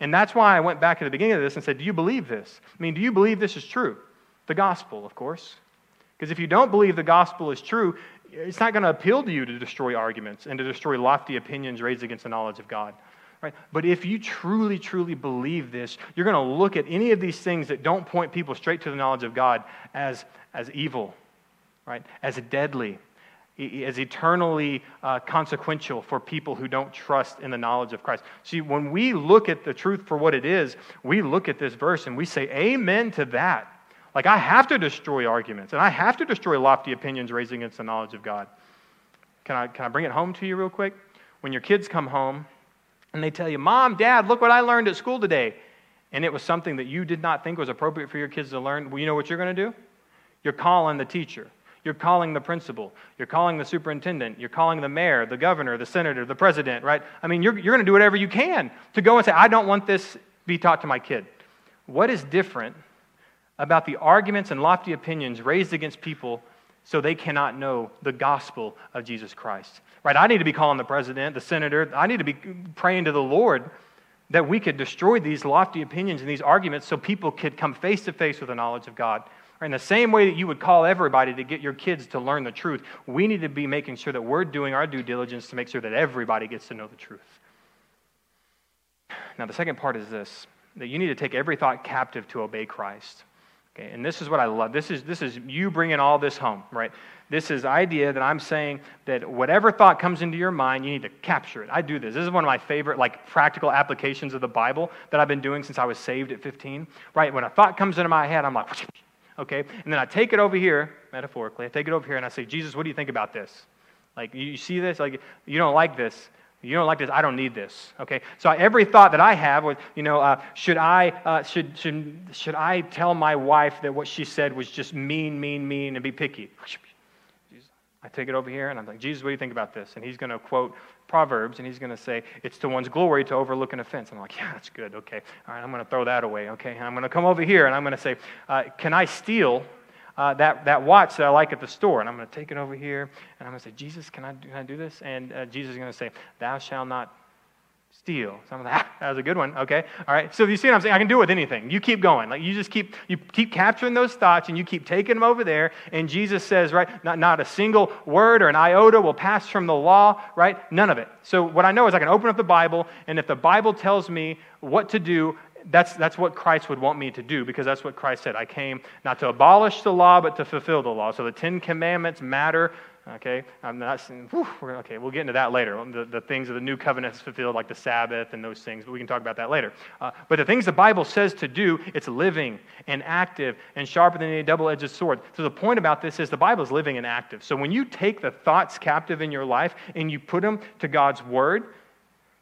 And that's why I went back at the beginning of this and said, Do you believe this? I mean, do you believe this is true? The gospel, of course. Because if you don't believe the gospel is true, it's not going to appeal to you to destroy arguments and to destroy lofty opinions raised against the knowledge of God. Right? But if you truly, truly believe this, you're going to look at any of these things that don't point people straight to the knowledge of God as, as evil, right? as deadly, as eternally uh, consequential for people who don't trust in the knowledge of Christ. See, when we look at the truth for what it is, we look at this verse and we say, Amen to that. Like, I have to destroy arguments, and I have to destroy lofty opinions raised against the knowledge of God. Can I, can I bring it home to you real quick? When your kids come home and they tell you, Mom, Dad, look what I learned at school today, and it was something that you did not think was appropriate for your kids to learn, well, you know what you're going to do? You're calling the teacher. You're calling the principal. You're calling the superintendent. You're calling the mayor, the governor, the senator, the president, right? I mean, you're, you're going to do whatever you can to go and say, I don't want this be taught to my kid. What is different about the arguments and lofty opinions raised against people so they cannot know the gospel of Jesus Christ. Right? I need to be calling the president, the senator, I need to be praying to the Lord that we could destroy these lofty opinions and these arguments so people could come face to face with the knowledge of God. In the same way that you would call everybody to get your kids to learn the truth, we need to be making sure that we're doing our due diligence to make sure that everybody gets to know the truth. Now, the second part is this that you need to take every thought captive to obey Christ. Okay, and this is what I love. This is, this is you bringing all this home, right? This is idea that I'm saying that whatever thought comes into your mind, you need to capture it. I do this. This is one of my favorite, like, practical applications of the Bible that I've been doing since I was saved at 15. Right? When a thought comes into my head, I'm like, okay, and then I take it over here, metaphorically. I take it over here and I say, Jesus, what do you think about this? Like, you see this? Like, you don't like this. You don't like this. I don't need this. Okay. So every thought that I have was, you know, uh, should I uh, should should should I tell my wife that what she said was just mean, mean, mean, and be picky? I take it over here and I'm like, Jesus, what do you think about this? And he's going to quote Proverbs and he's going to say, it's to one's glory to overlook an offense. I'm like, yeah, that's good. Okay. All right. I'm going to throw that away. Okay. And I'm going to come over here and I'm going to say, uh, can I steal uh, that, that watch that I like at the store. And I'm going to take it over here, and I'm going to say, Jesus, can I, can I do this? And uh, Jesus is going to say, Thou shalt not steal. So I'm like, ah, that was a good one. Okay. All right. So you see what I'm saying? I can do it with anything. You keep going. Like you just keep you keep capturing those thoughts and you keep taking them over there. And Jesus says, right, not, not a single word or an iota will pass from the law, right? None of it. So what I know is I can open up the Bible, and if the Bible tells me what to do, that's, that's what Christ would want me to do because that's what Christ said. I came not to abolish the law, but to fulfill the law. So the Ten Commandments matter. Okay, I'm not saying, whew, okay, we'll get into that later. The, the things of the new covenant is fulfilled, like the Sabbath and those things, but we can talk about that later. Uh, but the things the Bible says to do, it's living and active and sharper than a double edged sword. So the point about this is the Bible is living and active. So when you take the thoughts captive in your life and you put them to God's word,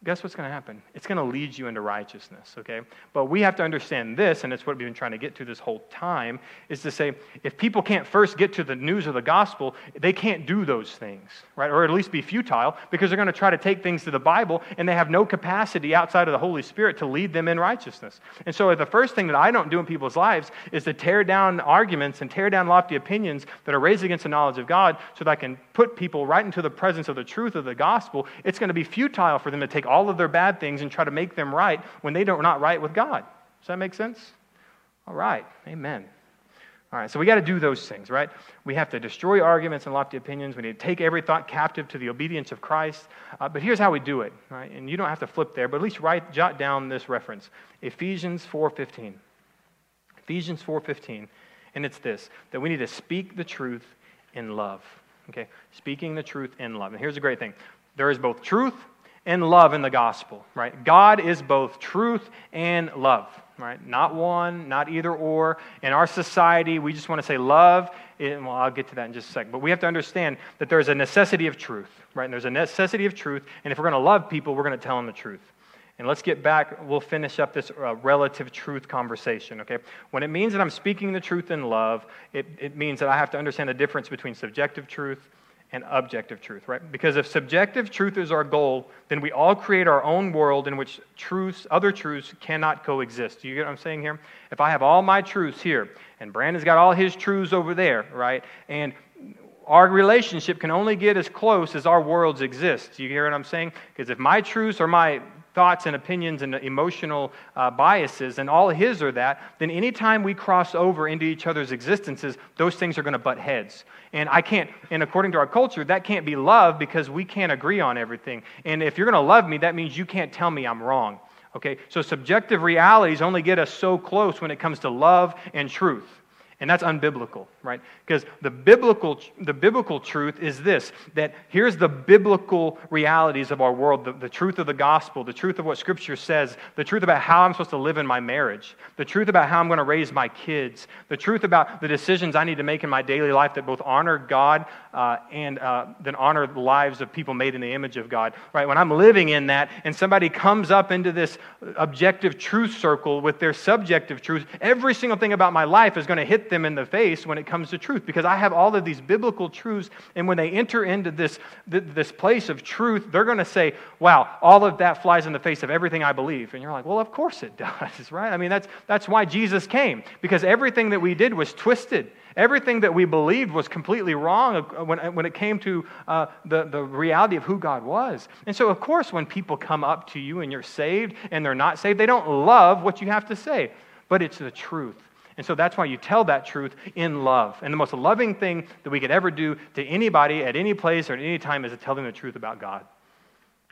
guess what's going to happen? It's going to lead you into righteousness, okay? But we have to understand this, and it's what we've been trying to get to this whole time, is to say if people can't first get to the news of the gospel, they can't do those things, right? Or at least be futile because they're going to try to take things to the Bible and they have no capacity outside of the Holy Spirit to lead them in righteousness. And so the first thing that I don't do in people's lives is to tear down arguments and tear down lofty opinions that are raised against the knowledge of God so that I can put people right into the presence of the truth of the gospel. It's going to be futile for them to take all of their bad things and try to make them right when they don't not right with God. Does that make sense? All right. Amen. All right, so we got to do those things, right? We have to destroy arguments and lofty opinions. We need to take every thought captive to the obedience of Christ. Uh, but here's how we do it, right? And you don't have to flip there, but at least write, jot down this reference: Ephesians 4:15. Ephesians 4:15, and it's this: that we need to speak the truth in love. Okay, speaking the truth in love. And here's the great thing: there is both truth and love in the gospel, right? God is both truth and love, right? Not one, not either or. In our society, we just want to say love. And, well, I'll get to that in just a second. But we have to understand that there's a necessity of truth, right? And there's a necessity of truth. And if we're going to love people, we're going to tell them the truth. And let's get back, we'll finish up this uh, relative truth conversation, okay? When it means that I'm speaking the truth in love, it, it means that I have to understand the difference between subjective truth and objective truth, right? Because if subjective truth is our goal, then we all create our own world in which truths, other truths cannot coexist. Do you get what I'm saying here? If I have all my truths here, and Brandon's got all his truths over there, right? And our relationship can only get as close as our worlds exist. Do you hear what I'm saying? Because if my truths are my thoughts and opinions and emotional uh, biases, and all his are that, then anytime we cross over into each other's existences, those things are going to butt heads. And I can't, and according to our culture, that can't be love because we can't agree on everything. And if you're going to love me, that means you can't tell me I'm wrong. Okay? So subjective realities only get us so close when it comes to love and truth. And that's unbiblical, right? Because the biblical, the biblical truth is this that here's the biblical realities of our world the, the truth of the gospel, the truth of what Scripture says, the truth about how I'm supposed to live in my marriage, the truth about how I'm going to raise my kids, the truth about the decisions I need to make in my daily life that both honor God uh, and uh, then honor the lives of people made in the image of God, right? When I'm living in that and somebody comes up into this objective truth circle with their subjective truth, every single thing about my life is going to hit them in the face when it comes to truth because I have all of these biblical truths. And when they enter into this, this place of truth, they're going to say, wow, all of that flies in the face of everything I believe. And you're like, well, of course it does, right? I mean, that's, that's why Jesus came because everything that we did was twisted. Everything that we believed was completely wrong when, when it came to uh, the, the reality of who God was. And so, of course, when people come up to you and you're saved and they're not saved, they don't love what you have to say, but it's the truth. And so that's why you tell that truth in love. And the most loving thing that we could ever do to anybody at any place or at any time is to tell them the truth about God.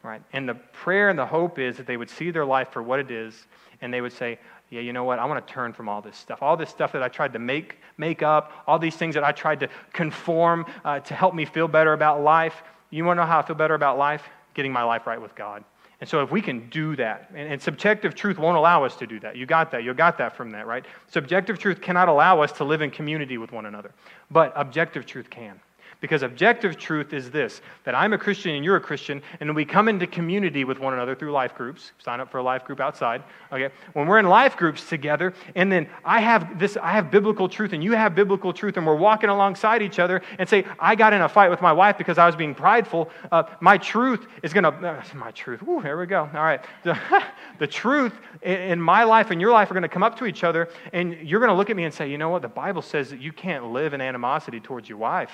Right? And the prayer and the hope is that they would see their life for what it is and they would say, yeah, you know what? I want to turn from all this stuff. All this stuff that I tried to make, make up, all these things that I tried to conform uh, to help me feel better about life. You want to know how I feel better about life? Getting my life right with God. And so, if we can do that, and, and, subjective truth won't allow us to do that. You got that. You got that from that, right? Subjective truth cannot allow us to live in community with one another, but objective truth can. Because objective truth is this that I'm a Christian and you're a Christian, and we come into community with one another through life groups. Sign up for a life group outside. Okay? When we're in life groups together, and then I have this, I have biblical truth, and you have biblical truth, and we're walking alongside each other and say, I got in a fight with my wife because I was being prideful. Uh, my truth is going to, uh, my truth, Ooh, here we go. All right. The, the truth in my life and your life are going to come up to each other, and you're going to look at me and say, you know what? The Bible says that you can't live in animosity towards your wife.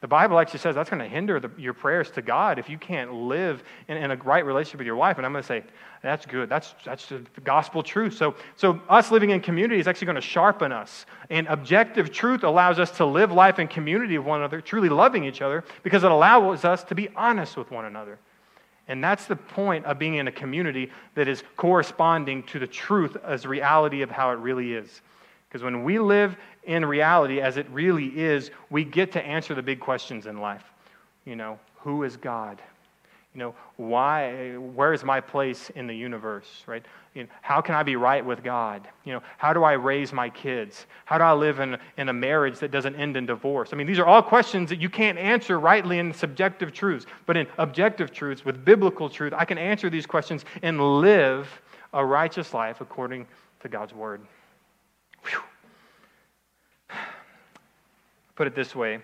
The Bible actually says that's going to hinder the, your prayers to God if you can't live in, in, a right relationship with your wife. And I'm going to say, that's good. That's, that's the gospel truth. So, so, us living in community is actually going to sharpen us. And objective truth allows us to live life in community with one another, truly loving each other, because it allows us to be honest with one another. And that's the point of being in a community that is corresponding to the truth as reality of how it really is. Because when we live in reality as it really is, we get to answer the big questions in life. You know, who is God? You know, why, where is my place in the universe, right? You know, how can I be right with God? You know, how do I raise my kids? How do I live in, in a marriage that doesn't end in divorce? I mean, these are all questions that you can't answer rightly in subjective truths, but in objective truths, with biblical truth, I can answer these questions and live a righteous life according to God's word. Whew put it this way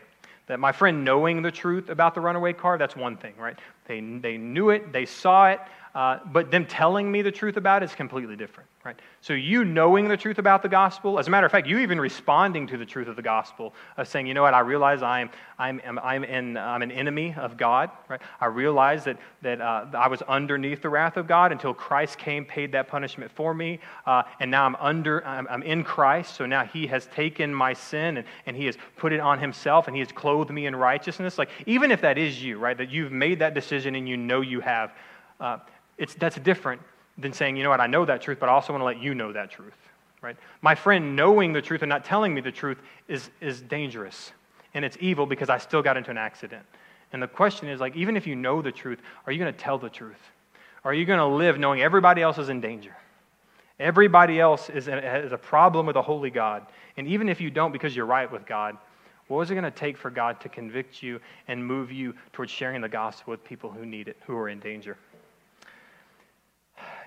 that my friend knowing the truth about the runaway car, that's one thing, right? They, they knew it, they saw it, uh, but them telling me the truth about it is completely different, right? So you knowing the truth about the gospel, as a matter of fact, you even responding to the truth of the gospel, of saying, you know what, I realize I'm, I'm, I'm, in, I'm an enemy of God, right? I realize that, that uh, I was underneath the wrath of God until Christ came, paid that punishment for me, uh, and now I'm under, I'm, I'm in Christ, so now He has taken my sin and, and He has put it on Himself and He has clothed me in righteousness. Like, even if that is you, right, that you've made that decision and you know you have, uh, it's, that's different than saying, you know what, I know that truth, but I also want to let you know that truth. Right? My friend knowing the truth and not telling me the truth is, is dangerous. And it's evil because I still got into an accident. And the question is like, even if you know the truth, are you going to tell the truth? Are you going to live knowing everybody else is in danger? Everybody else is a, is a problem with a holy God. And even if you don't because you're right with God, what is it going to take for God to convict you and move you towards sharing the gospel with people who need it, who are in danger?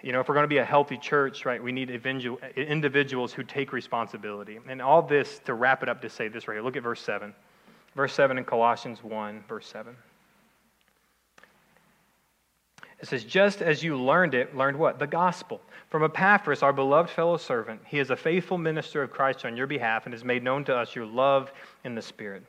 You know, if we're going to be a healthy church, right, we need individuals who take responsibility. And all this, to wrap it up, to say this right here. Look at verse 7. Verse 7 in Colossians 1, verse 7. It says, just as you learned it, learned what? The gospel. From Epaphras, our beloved fellow servant. He is a faithful minister of Christ on your behalf and has made known to us your love in the Spirit.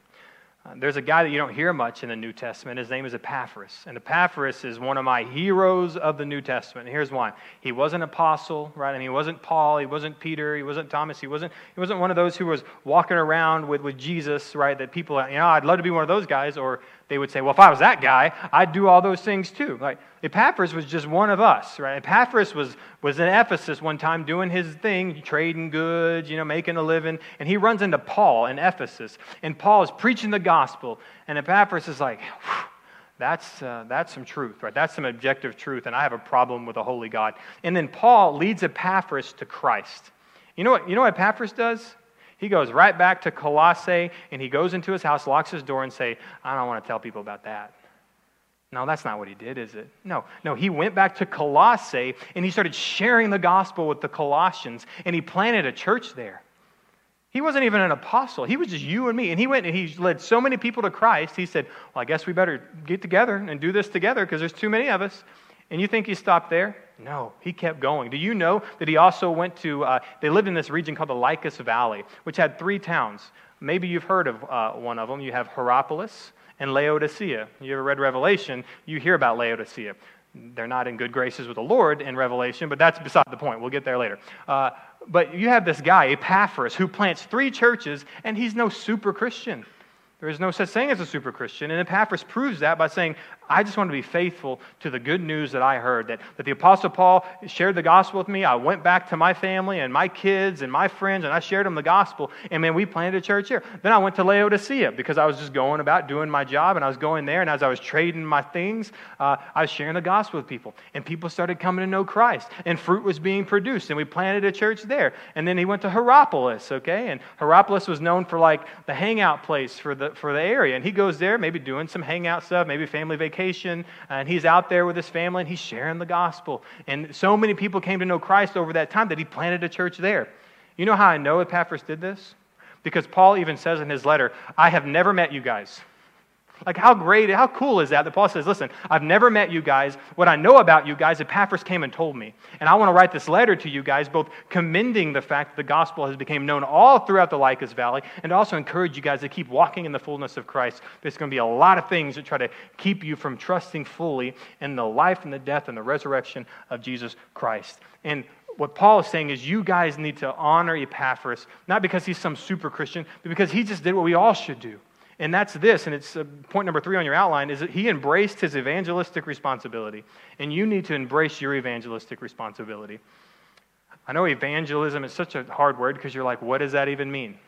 Uh, there's a guy that you don't hear much in the New Testament. His name is Epaphras. And Epaphras is one of my heroes of the New Testament. And here's why. He wasn't an apostle, right? I mean, he wasn't Paul, he wasn't Peter, he wasn't Thomas, he wasn't, he wasn't one of those who was walking around with, with Jesus, right? That people, you know, I'd love to be one of those guys. Or they would say, well, if I was that guy, I'd do all those things too. Like Epaphras was just one of us, right? Epaphras was, was in Ephesus one time doing his thing, trading goods, you know, making a living, and he runs into Paul in Ephesus, and Paul is preaching the gospel, and Epaphras is like, that's, uh, that's some truth, right? That's some objective truth, and I have a problem with a holy God. And then Paul leads Epaphras to Christ. You know what, you know what Epaphras does? He goes right back to Colossae and he goes into his house, locks his door, and say, I don't want to tell people about that. No, that's not what he did, is it? No, no, he went back to Colossae and he started sharing the gospel with the Colossians and he planted a church there. He wasn't even an apostle. He was just you and me. And he went and he led so many people to Christ. He said, Well, I guess we better get together and do this together because there's too many of us. And you think he stopped there? No, he kept going. Do you know that he also went to, uh, they lived in this region called the Lycus Valley, which had three towns. Maybe you've heard of uh, one of them. You have Hierapolis and Laodicea. You ever read Revelation? You hear about Laodicea. They're not in good graces with the Lord in Revelation, but that's beside the point. We'll get there later. Uh, but you have this guy, Epaphras, who plants three churches, and he's no super Christian. There is no such thing as a super Christian. And Epaphras proves that by saying, I just want to be faithful to the good news that I heard. That, that the Apostle Paul shared the gospel with me. I went back to my family and my kids and my friends and I shared them the gospel. And man, we planted a church here. Then I went to Laodicea because I was just going about doing my job and I was going there. And as I was trading my things, uh, I was sharing the gospel with people. And people started coming to know Christ. And fruit was being produced. And we planted a church there. And then he went to Hierapolis, okay? And Hierapolis was known for like the hangout place for the, for the area. And he goes there, maybe doing some hangout stuff, maybe family vacation. And he's out there with his family and he's sharing the gospel. And so many people came to know Christ over that time that he planted a church there. You know how I know Epaphras did this? Because Paul even says in his letter, I have never met you guys. Like, how great, how cool is that? That Paul says, Listen, I've never met you guys. What I know about you guys, Epaphras came and told me. And I want to write this letter to you guys, both commending the fact that the gospel has become known all throughout the Lycus Valley, and also encourage you guys to keep walking in the fullness of Christ. There's going to be a lot of things that try to keep you from trusting fully in the life and the death and the resurrection of Jesus Christ. And what Paul is saying is you guys need to honor Epaphras, not because he's some super Christian, but because he just did what we all should do and that's this, and it's uh, point number three on your outline, is that he embraced his evangelistic responsibility. And you need to embrace your evangelistic responsibility. I know evangelism is such a hard word because you're like, what does that even mean?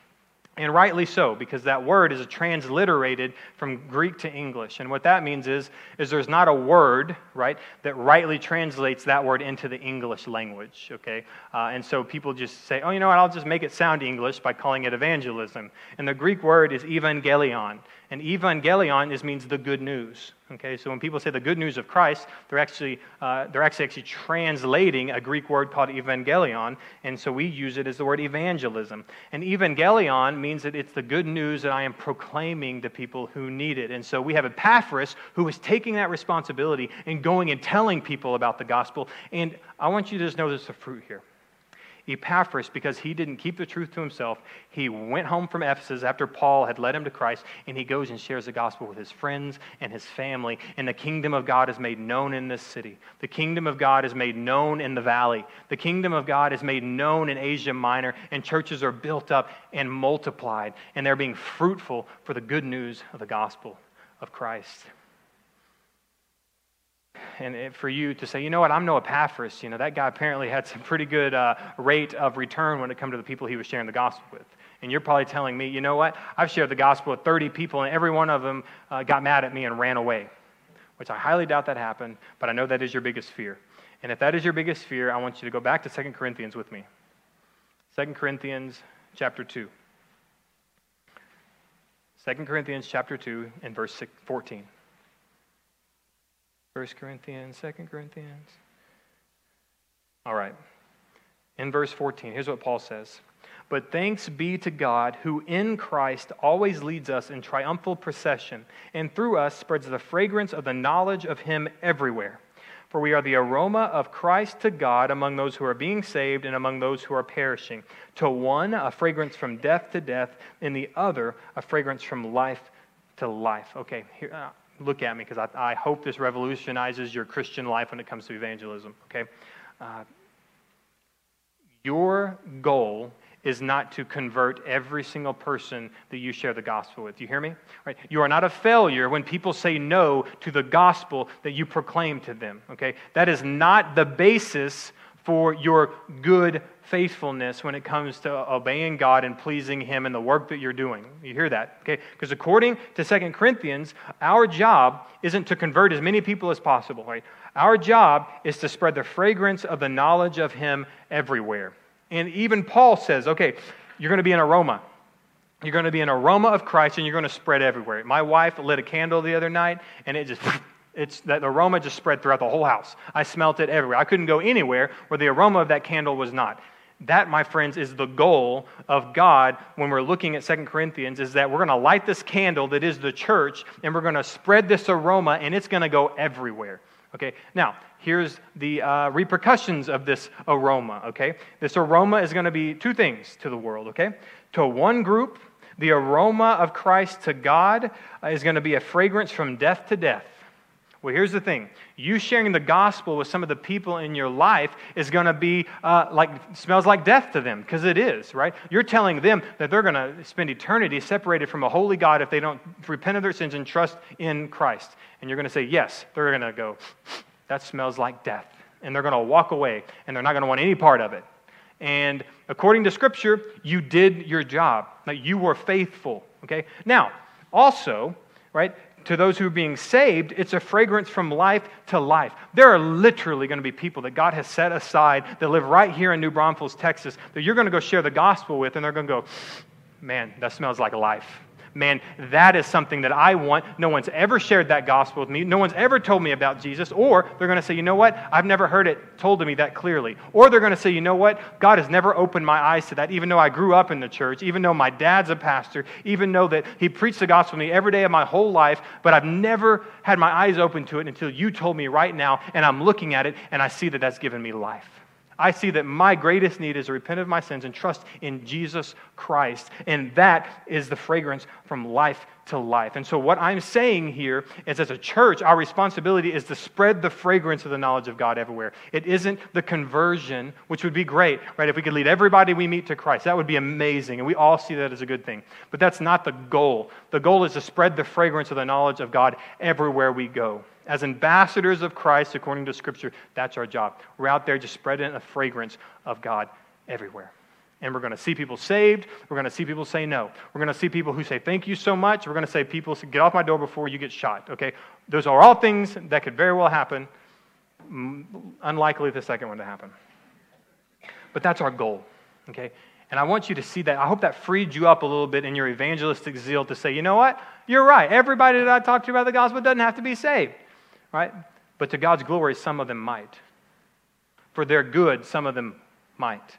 And rightly so, because that word is transliterated from Greek to English. And what that means is, is there's not a word, right, that rightly translates that word into the English language, okay? Uh, and so people just say, oh, you know what, I'll just make it sound English by calling it evangelism. And the Greek word is evangelion. And evangelion is, means the good news. Okay, so when people say the good news of Christ, they're actually, uh, they're actually, actually translating a Greek word called evangelion, and so we use it as the word evangelism. And evangelion means that it's the good news that I am proclaiming to people who need it. And so we have Epaphras who is taking that responsibility and going and telling people about the gospel. And I want you to just know there's a fruit here. Epaphras, because he didn't keep the truth to himself, he went home from Ephesus after Paul had led him to Christ, and he goes and shares the gospel with his friends and his family. And the kingdom of God is made known in this city. The kingdom of God is made known in the valley. The kingdom of God is made known in Asia Minor, and churches are built up and multiplied, and they're being fruitful for the good news of the gospel of Christ and for you to say, you know what, I'm no Epaphras. You know, that guy apparently had some pretty good uh, rate of return when it come to the people he was sharing the gospel with. And you're probably telling me, you know what, I've shared the gospel with 30 people, and every one of them uh, got mad at me and ran away, which I highly doubt that happened, but I know that is your biggest fear. And if that is your biggest fear, I want you to go back to 2 Corinthians with me. 2 Corinthians chapter 2. 2 Corinthians chapter 2 and verse 14. 1 Corinthians, 2 Corinthians. All right. In verse 14, here's what Paul says. But thanks be to God, who in Christ always leads us in triumphal procession, and through us spreads the fragrance of the knowledge of Him everywhere. For we are the aroma of Christ to God among those who are being saved and among those who are perishing. To one, a fragrance from death to death, and the other, a fragrance from life to life. Okay, here, uh, look at me because I, I, hope this revolutionizes your Christian life when it comes to evangelism, okay? Uh, your goal is not to convert every single person that you share the gospel with. Do you hear me? Right? You are not a failure when people say no to the gospel that you proclaim to them. Okay? That is not the basis for your good faithfulness when it comes to obeying God and pleasing Him in the work that you're doing. You hear that? Okay? Because according to Second Corinthians, our job isn't to convert as many people as possible, right? Our job is to spread the fragrance of the knowledge of Him everywhere. And even Paul says, okay, you're going to be an aroma. You're going to be an aroma of Christ and you're going to spread everywhere. My wife lit a candle the other night and it just It's that the aroma just spread throughout the whole house. I smelt it everywhere. I couldn't go anywhere where the aroma of that candle was not. That, my friends, is the goal of God when we're looking at Second Corinthians, is that we're going to light this candle that is the church, and we're going to spread this aroma, and it's going to go everywhere. Okay, now, here's the uh, repercussions of this aroma. Okay, this aroma is going to be two things to the world. Okay, to one group, the aroma of Christ to God is going to be a fragrance from death to death. Well, here's the thing you sharing the gospel with some of the people in your life is going to be uh, like, smells like death to them, because it is, right? You're telling them that they're going to spend eternity separated from a holy God if they don't repent of their sins and trust in Christ. And you're going to say, yes. They're going to go, that smells like death. And they're going to walk away, and they're not going to want any part of it. And according to Scripture, you did your job. Like you were faithful. Okay? Now, also, right, to those who are being saved, it's a fragrance from life to life. There are literally going to be people that God has set aside that live right here in New Braunfels, Texas, that you're going to go share the gospel with, and they're going to go, man, that smells like life man, that is something that I want. No one's ever shared that gospel with me. No one's ever told me about Jesus. Or they're going to say, you know what? I've never heard it told to me that clearly. Or they're going to say, you know what? God has never opened my eyes to that, even though I grew up in the church, even though my dad's a pastor, even though that he preached the gospel to me every day of my whole life, but I've never had my eyes open to it until you told me right now, and I'm looking at it, and I see that that's given me life. I see that my greatest need is to repent of my sins and trust in Jesus Christ. And that is the fragrance from life to life. And so, what I'm saying here is, as a church, our responsibility is to spread the fragrance of the knowledge of God everywhere. It isn't the conversion, which would be great, right? If we could lead everybody we meet to Christ, that would be amazing. And we all see that as a good thing. But that's not the goal. The goal is to spread the fragrance of the knowledge of God everywhere we go. As ambassadors of Christ, according to Scripture, that's our job. We're out there just spreading a fragrance of God everywhere. And we're going to see people saved. We're going to see people say no. We're going to see people who say, Thank you so much. We're going to say, People, get off my door before you get shot. Okay? Those are all things that could very well happen. Unlikely the second one to happen. But that's our goal. Okay? And I want you to see that. I hope that freed you up a little bit in your evangelistic zeal to say, you know what? You're right. Everybody that I talk to about the gospel doesn't have to be saved right? But to God's glory, some of them might. For their good, some of them might.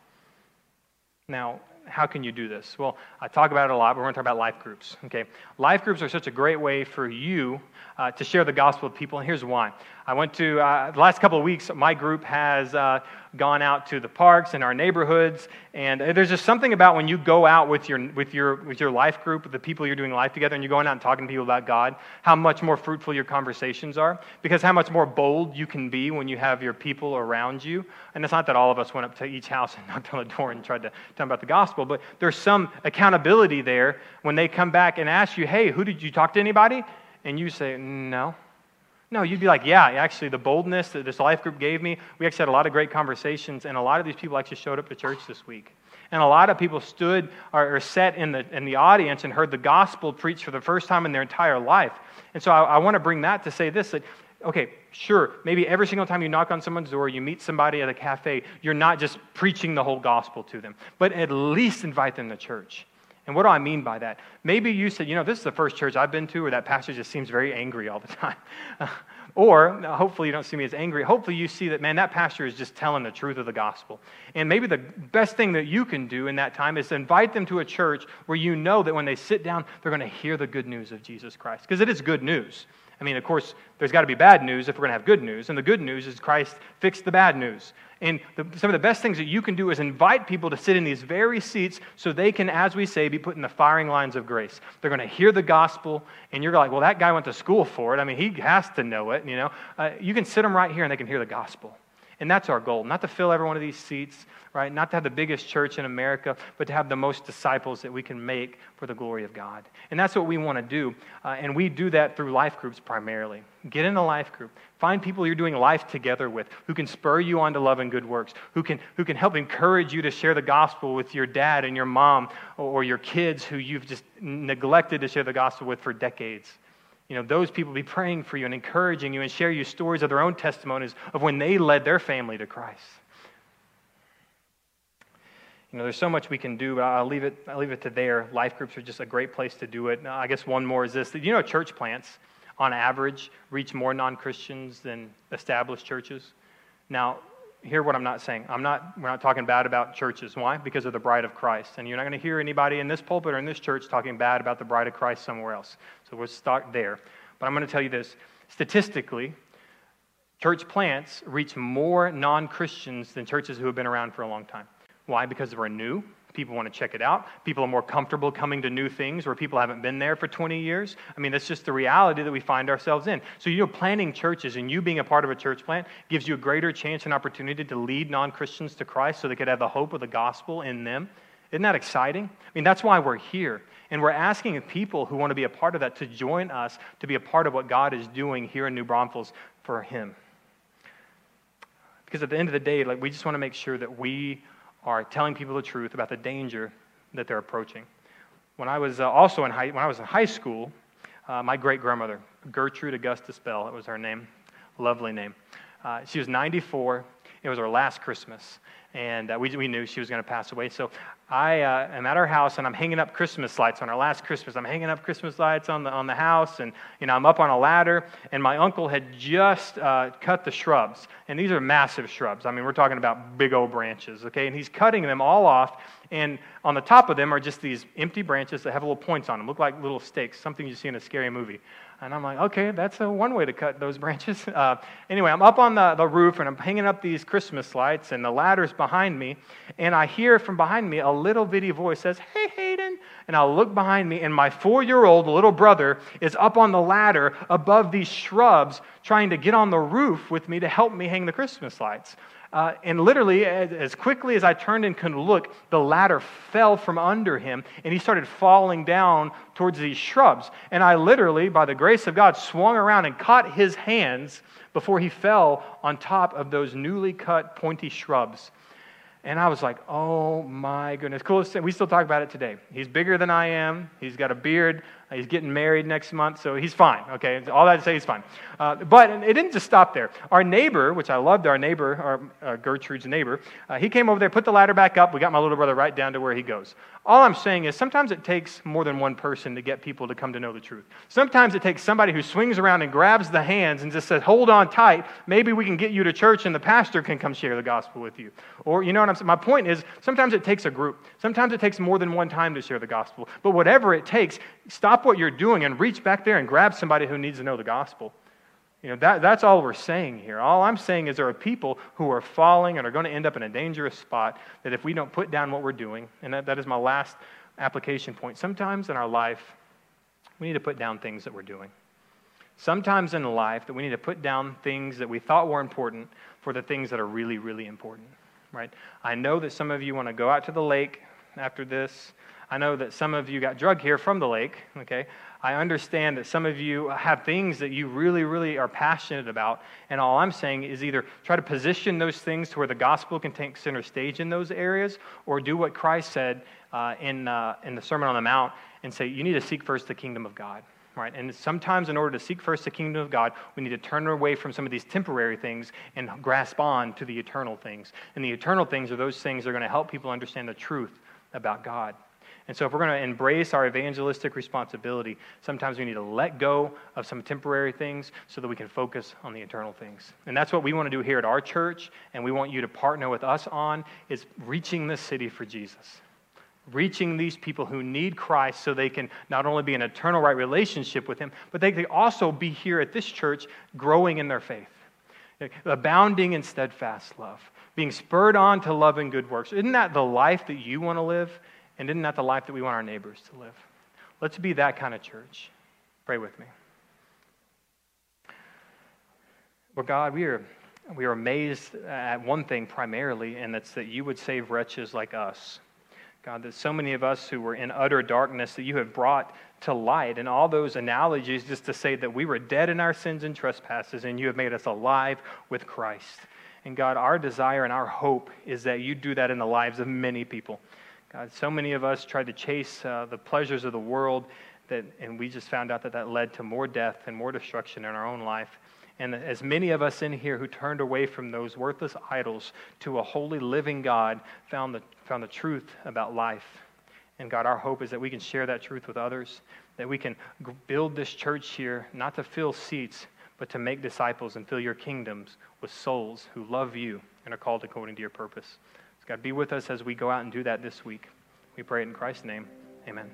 Now, how can you do this? Well, I talk about it a lot, but we're going to talk about life groups. Okay, life groups are such a great way for you uh, to share the gospel with people, and here's why. I went to uh, the last couple of weeks. My group has uh, gone out to the parks in our neighborhoods, and there's just something about when you go out with your with your with your life group, with the people you're doing life together, and you're going out and talking to people about God. How much more fruitful your conversations are, because how much more bold you can be when you have your people around you. And it's not that all of us went up to each house and knocked on the door and tried to tell them about the gospel, but there's some accountability there when they come back and ask you, "Hey, who did you talk to anybody?" And you say, "No." No, you'd be like, yeah, actually, the boldness that this life group gave me, we actually had a lot of great conversations, and a lot of these people actually showed up to church this week. And a lot of people stood or, or sat in the, in the audience and heard the gospel preached for the first time in their entire life. And so I, I want to bring that to say this that, okay, sure, maybe every single time you knock on someone's door, you meet somebody at a cafe, you're not just preaching the whole gospel to them, but at least invite them to church. And what do I mean by that? Maybe you said, you know, this is the first church I've been to where that pastor just seems very angry all the time. or hopefully you don't see me as angry. Hopefully you see that, man, that pastor is just telling the truth of the gospel. And maybe the best thing that you can do in that time is invite them to a church where you know that when they sit down, they're going to hear the good news of Jesus Christ. Because it is good news. I mean, of course, there's got to be bad news if we're going to have good news. And the good news is Christ fixed the bad news. And the, some of the best things that you can do is invite people to sit in these very seats so they can, as we say, be put in the firing lines of grace. They're going to hear the gospel, and you're like, well, that guy went to school for it. I mean, he has to know it, you know. Uh, you can sit them right here, and they can hear the gospel. And that's our goal, not to fill every one of these seats, right? Not to have the biggest church in America, but to have the most disciples that we can make for the glory of God. And that's what we want to do. Uh, and we do that through life groups primarily. Get in a life group. Find people you're doing life together with who can spur you on to love and good works, who can, who can help encourage you to share the gospel with your dad and your mom or your kids who you've just neglected to share the gospel with for decades you know, those people be praying for you and encouraging you and share you stories of their own testimonies of when they led their family to Christ. You know, there's so much we can do, but I'll leave it, I'll leave it to there. Life groups are just a great place to do it. I guess one more is this. That you know, church plants, on average, reach more non Christians than established churches. Now, hear what I'm not saying. I'm not, we're not talking bad about churches. Why? Because of the bride of Christ. And you're not going to hear anybody in this pulpit or in this church talking bad about the bride of Christ somewhere else. So we'll start there. But I'm going to tell you this statistically, church plants reach more non Christians than churches who have been around for a long time. Why? Because we're new. People want to check it out. People are more comfortable coming to new things where people haven't been there for 20 years. I mean, that's just the reality that we find ourselves in. So, you know, planting churches and you being a part of a church plant gives you a greater chance and opportunity to lead non Christians to Christ so they could have the hope of the gospel in them. Isn't that exciting? I mean, that's why we're here. And we're asking people who want to be a part of that to join us to be a part of what God is doing here in New Braunfels for Him. Because at the end of the day, like, we just want to make sure that we are telling people the truth about the danger that they're approaching. When I was uh, also in high, when I was in high school, uh, my great grandmother, Gertrude Augustus Bell, that was her name, lovely name. Uh, she was 94. It was her last Christmas, and uh, we, we knew she was going to pass away. So I uh, am at our house and I'm hanging up Christmas lights on our last Christmas. I'm hanging up Christmas lights on the, on the house and, you know, I'm up on a ladder and my uncle had just uh, cut the shrubs. And these are massive shrubs. I mean, we're talking about big old branches, okay? And he's cutting them all off and on the top of them are just these empty branches that have little points on them, look like little stakes, something you see in a scary movie. And I'm like, okay, that's a one way to cut those branches. Uh, anyway, I'm up on the, the roof and I'm hanging up these Christmas lights, and the ladder's behind me. And I hear from behind me a little bitty voice says, Hey, Hayden. And I look behind me, and my four year old little brother is up on the ladder above these shrubs trying to get on the roof with me to help me hang the Christmas lights. Uh, and literally, as quickly as I turned and could look, the ladder fell from under him, and he started falling down towards these shrubs. And I literally, by the grace of God, swung around and caught his hands before he fell on top of those newly cut pointy shrubs. And I was like, oh my goodness. Cool. We still talk about it today. He's bigger than I am. He's got a beard. He's getting married next month, so he's fine. Okay, all that to say, he's fine. Uh, but it didn't just stop there. Our neighbor, which I loved, our neighbor, our uh, Gertrude's neighbor, uh, he came over there, put the ladder back up. We got my little brother right down to where he goes. All I'm saying is sometimes it takes more than one person to get people to come to know the truth. Sometimes it takes somebody who swings around and grabs the hands and just says, "Hold on tight. Maybe we can get you to church, and the pastor can come share the gospel with you." Or you know what I'm saying? My point is sometimes it takes a group. Sometimes it takes more than one time to share the gospel. But whatever it takes, stop what you're doing and reach back there and grab somebody who needs to know the gospel. You know, that, that's all we're saying here. All I'm saying is there are people who are falling and are going to end up in a dangerous spot that if we don't put down what we're doing, and that, that is my last application point, sometimes in our life, we need to put down things that we're doing. Sometimes in life, that we need to put down things that we thought were important for the things that are really, really important, right? I know that some of you want to go out to the lake after this. I know that some of you got drug here from the lake, okay? I understand that some of you have things that you really, really are passionate about. And all I'm saying is either try to position those things to where the gospel can take center stage in those areas, or do what Christ said uh, in, uh, in the Sermon on the Mount and say, you need to seek first the kingdom of God. Right? And sometimes, in order to seek first the kingdom of God, we need to turn away from some of these temporary things and grasp on to the eternal things. And the eternal things are those things that are going to help people understand the truth about God. And so, if we're going to embrace our evangelistic responsibility, sometimes we need to let go of some temporary things so that we can focus on the eternal things. And that's what we want to do here at our church, and we want you to partner with us on is reaching this city for Jesus. Reaching these people who need Christ so they can not only be in an eternal right relationship with Him, but they can also be here at this church growing in their faith, abounding in steadfast love, being spurred on to love and good works. Isn't that the life that you want to live? And isn't that the life that we want our neighbors to live? Let's be that kind of church. Pray with me. Well, God, we are, we are amazed at one thing primarily, and that's that you would save wretches like us. God, that so many of us who were in utter darkness, that you have brought to light. And all those analogies just to say that we were dead in our sins and trespasses, and you have made us alive with Christ. And God, our desire and our hope is that you do that in the lives of many people. God, so many of us tried to chase uh, the pleasures of the world, that, and we just found out that that led to more death and more destruction in our own life. And as many of us in here who turned away from those worthless idols to a holy living God found the, found the truth about life. And God, our hope is that we can share that truth with others, that we can build this church here not to fill seats, but to make disciples and fill your kingdoms with souls who love you and are called according to your purpose. God, be with us as we go out and do that this week. We pray it in Christ's name. Amen.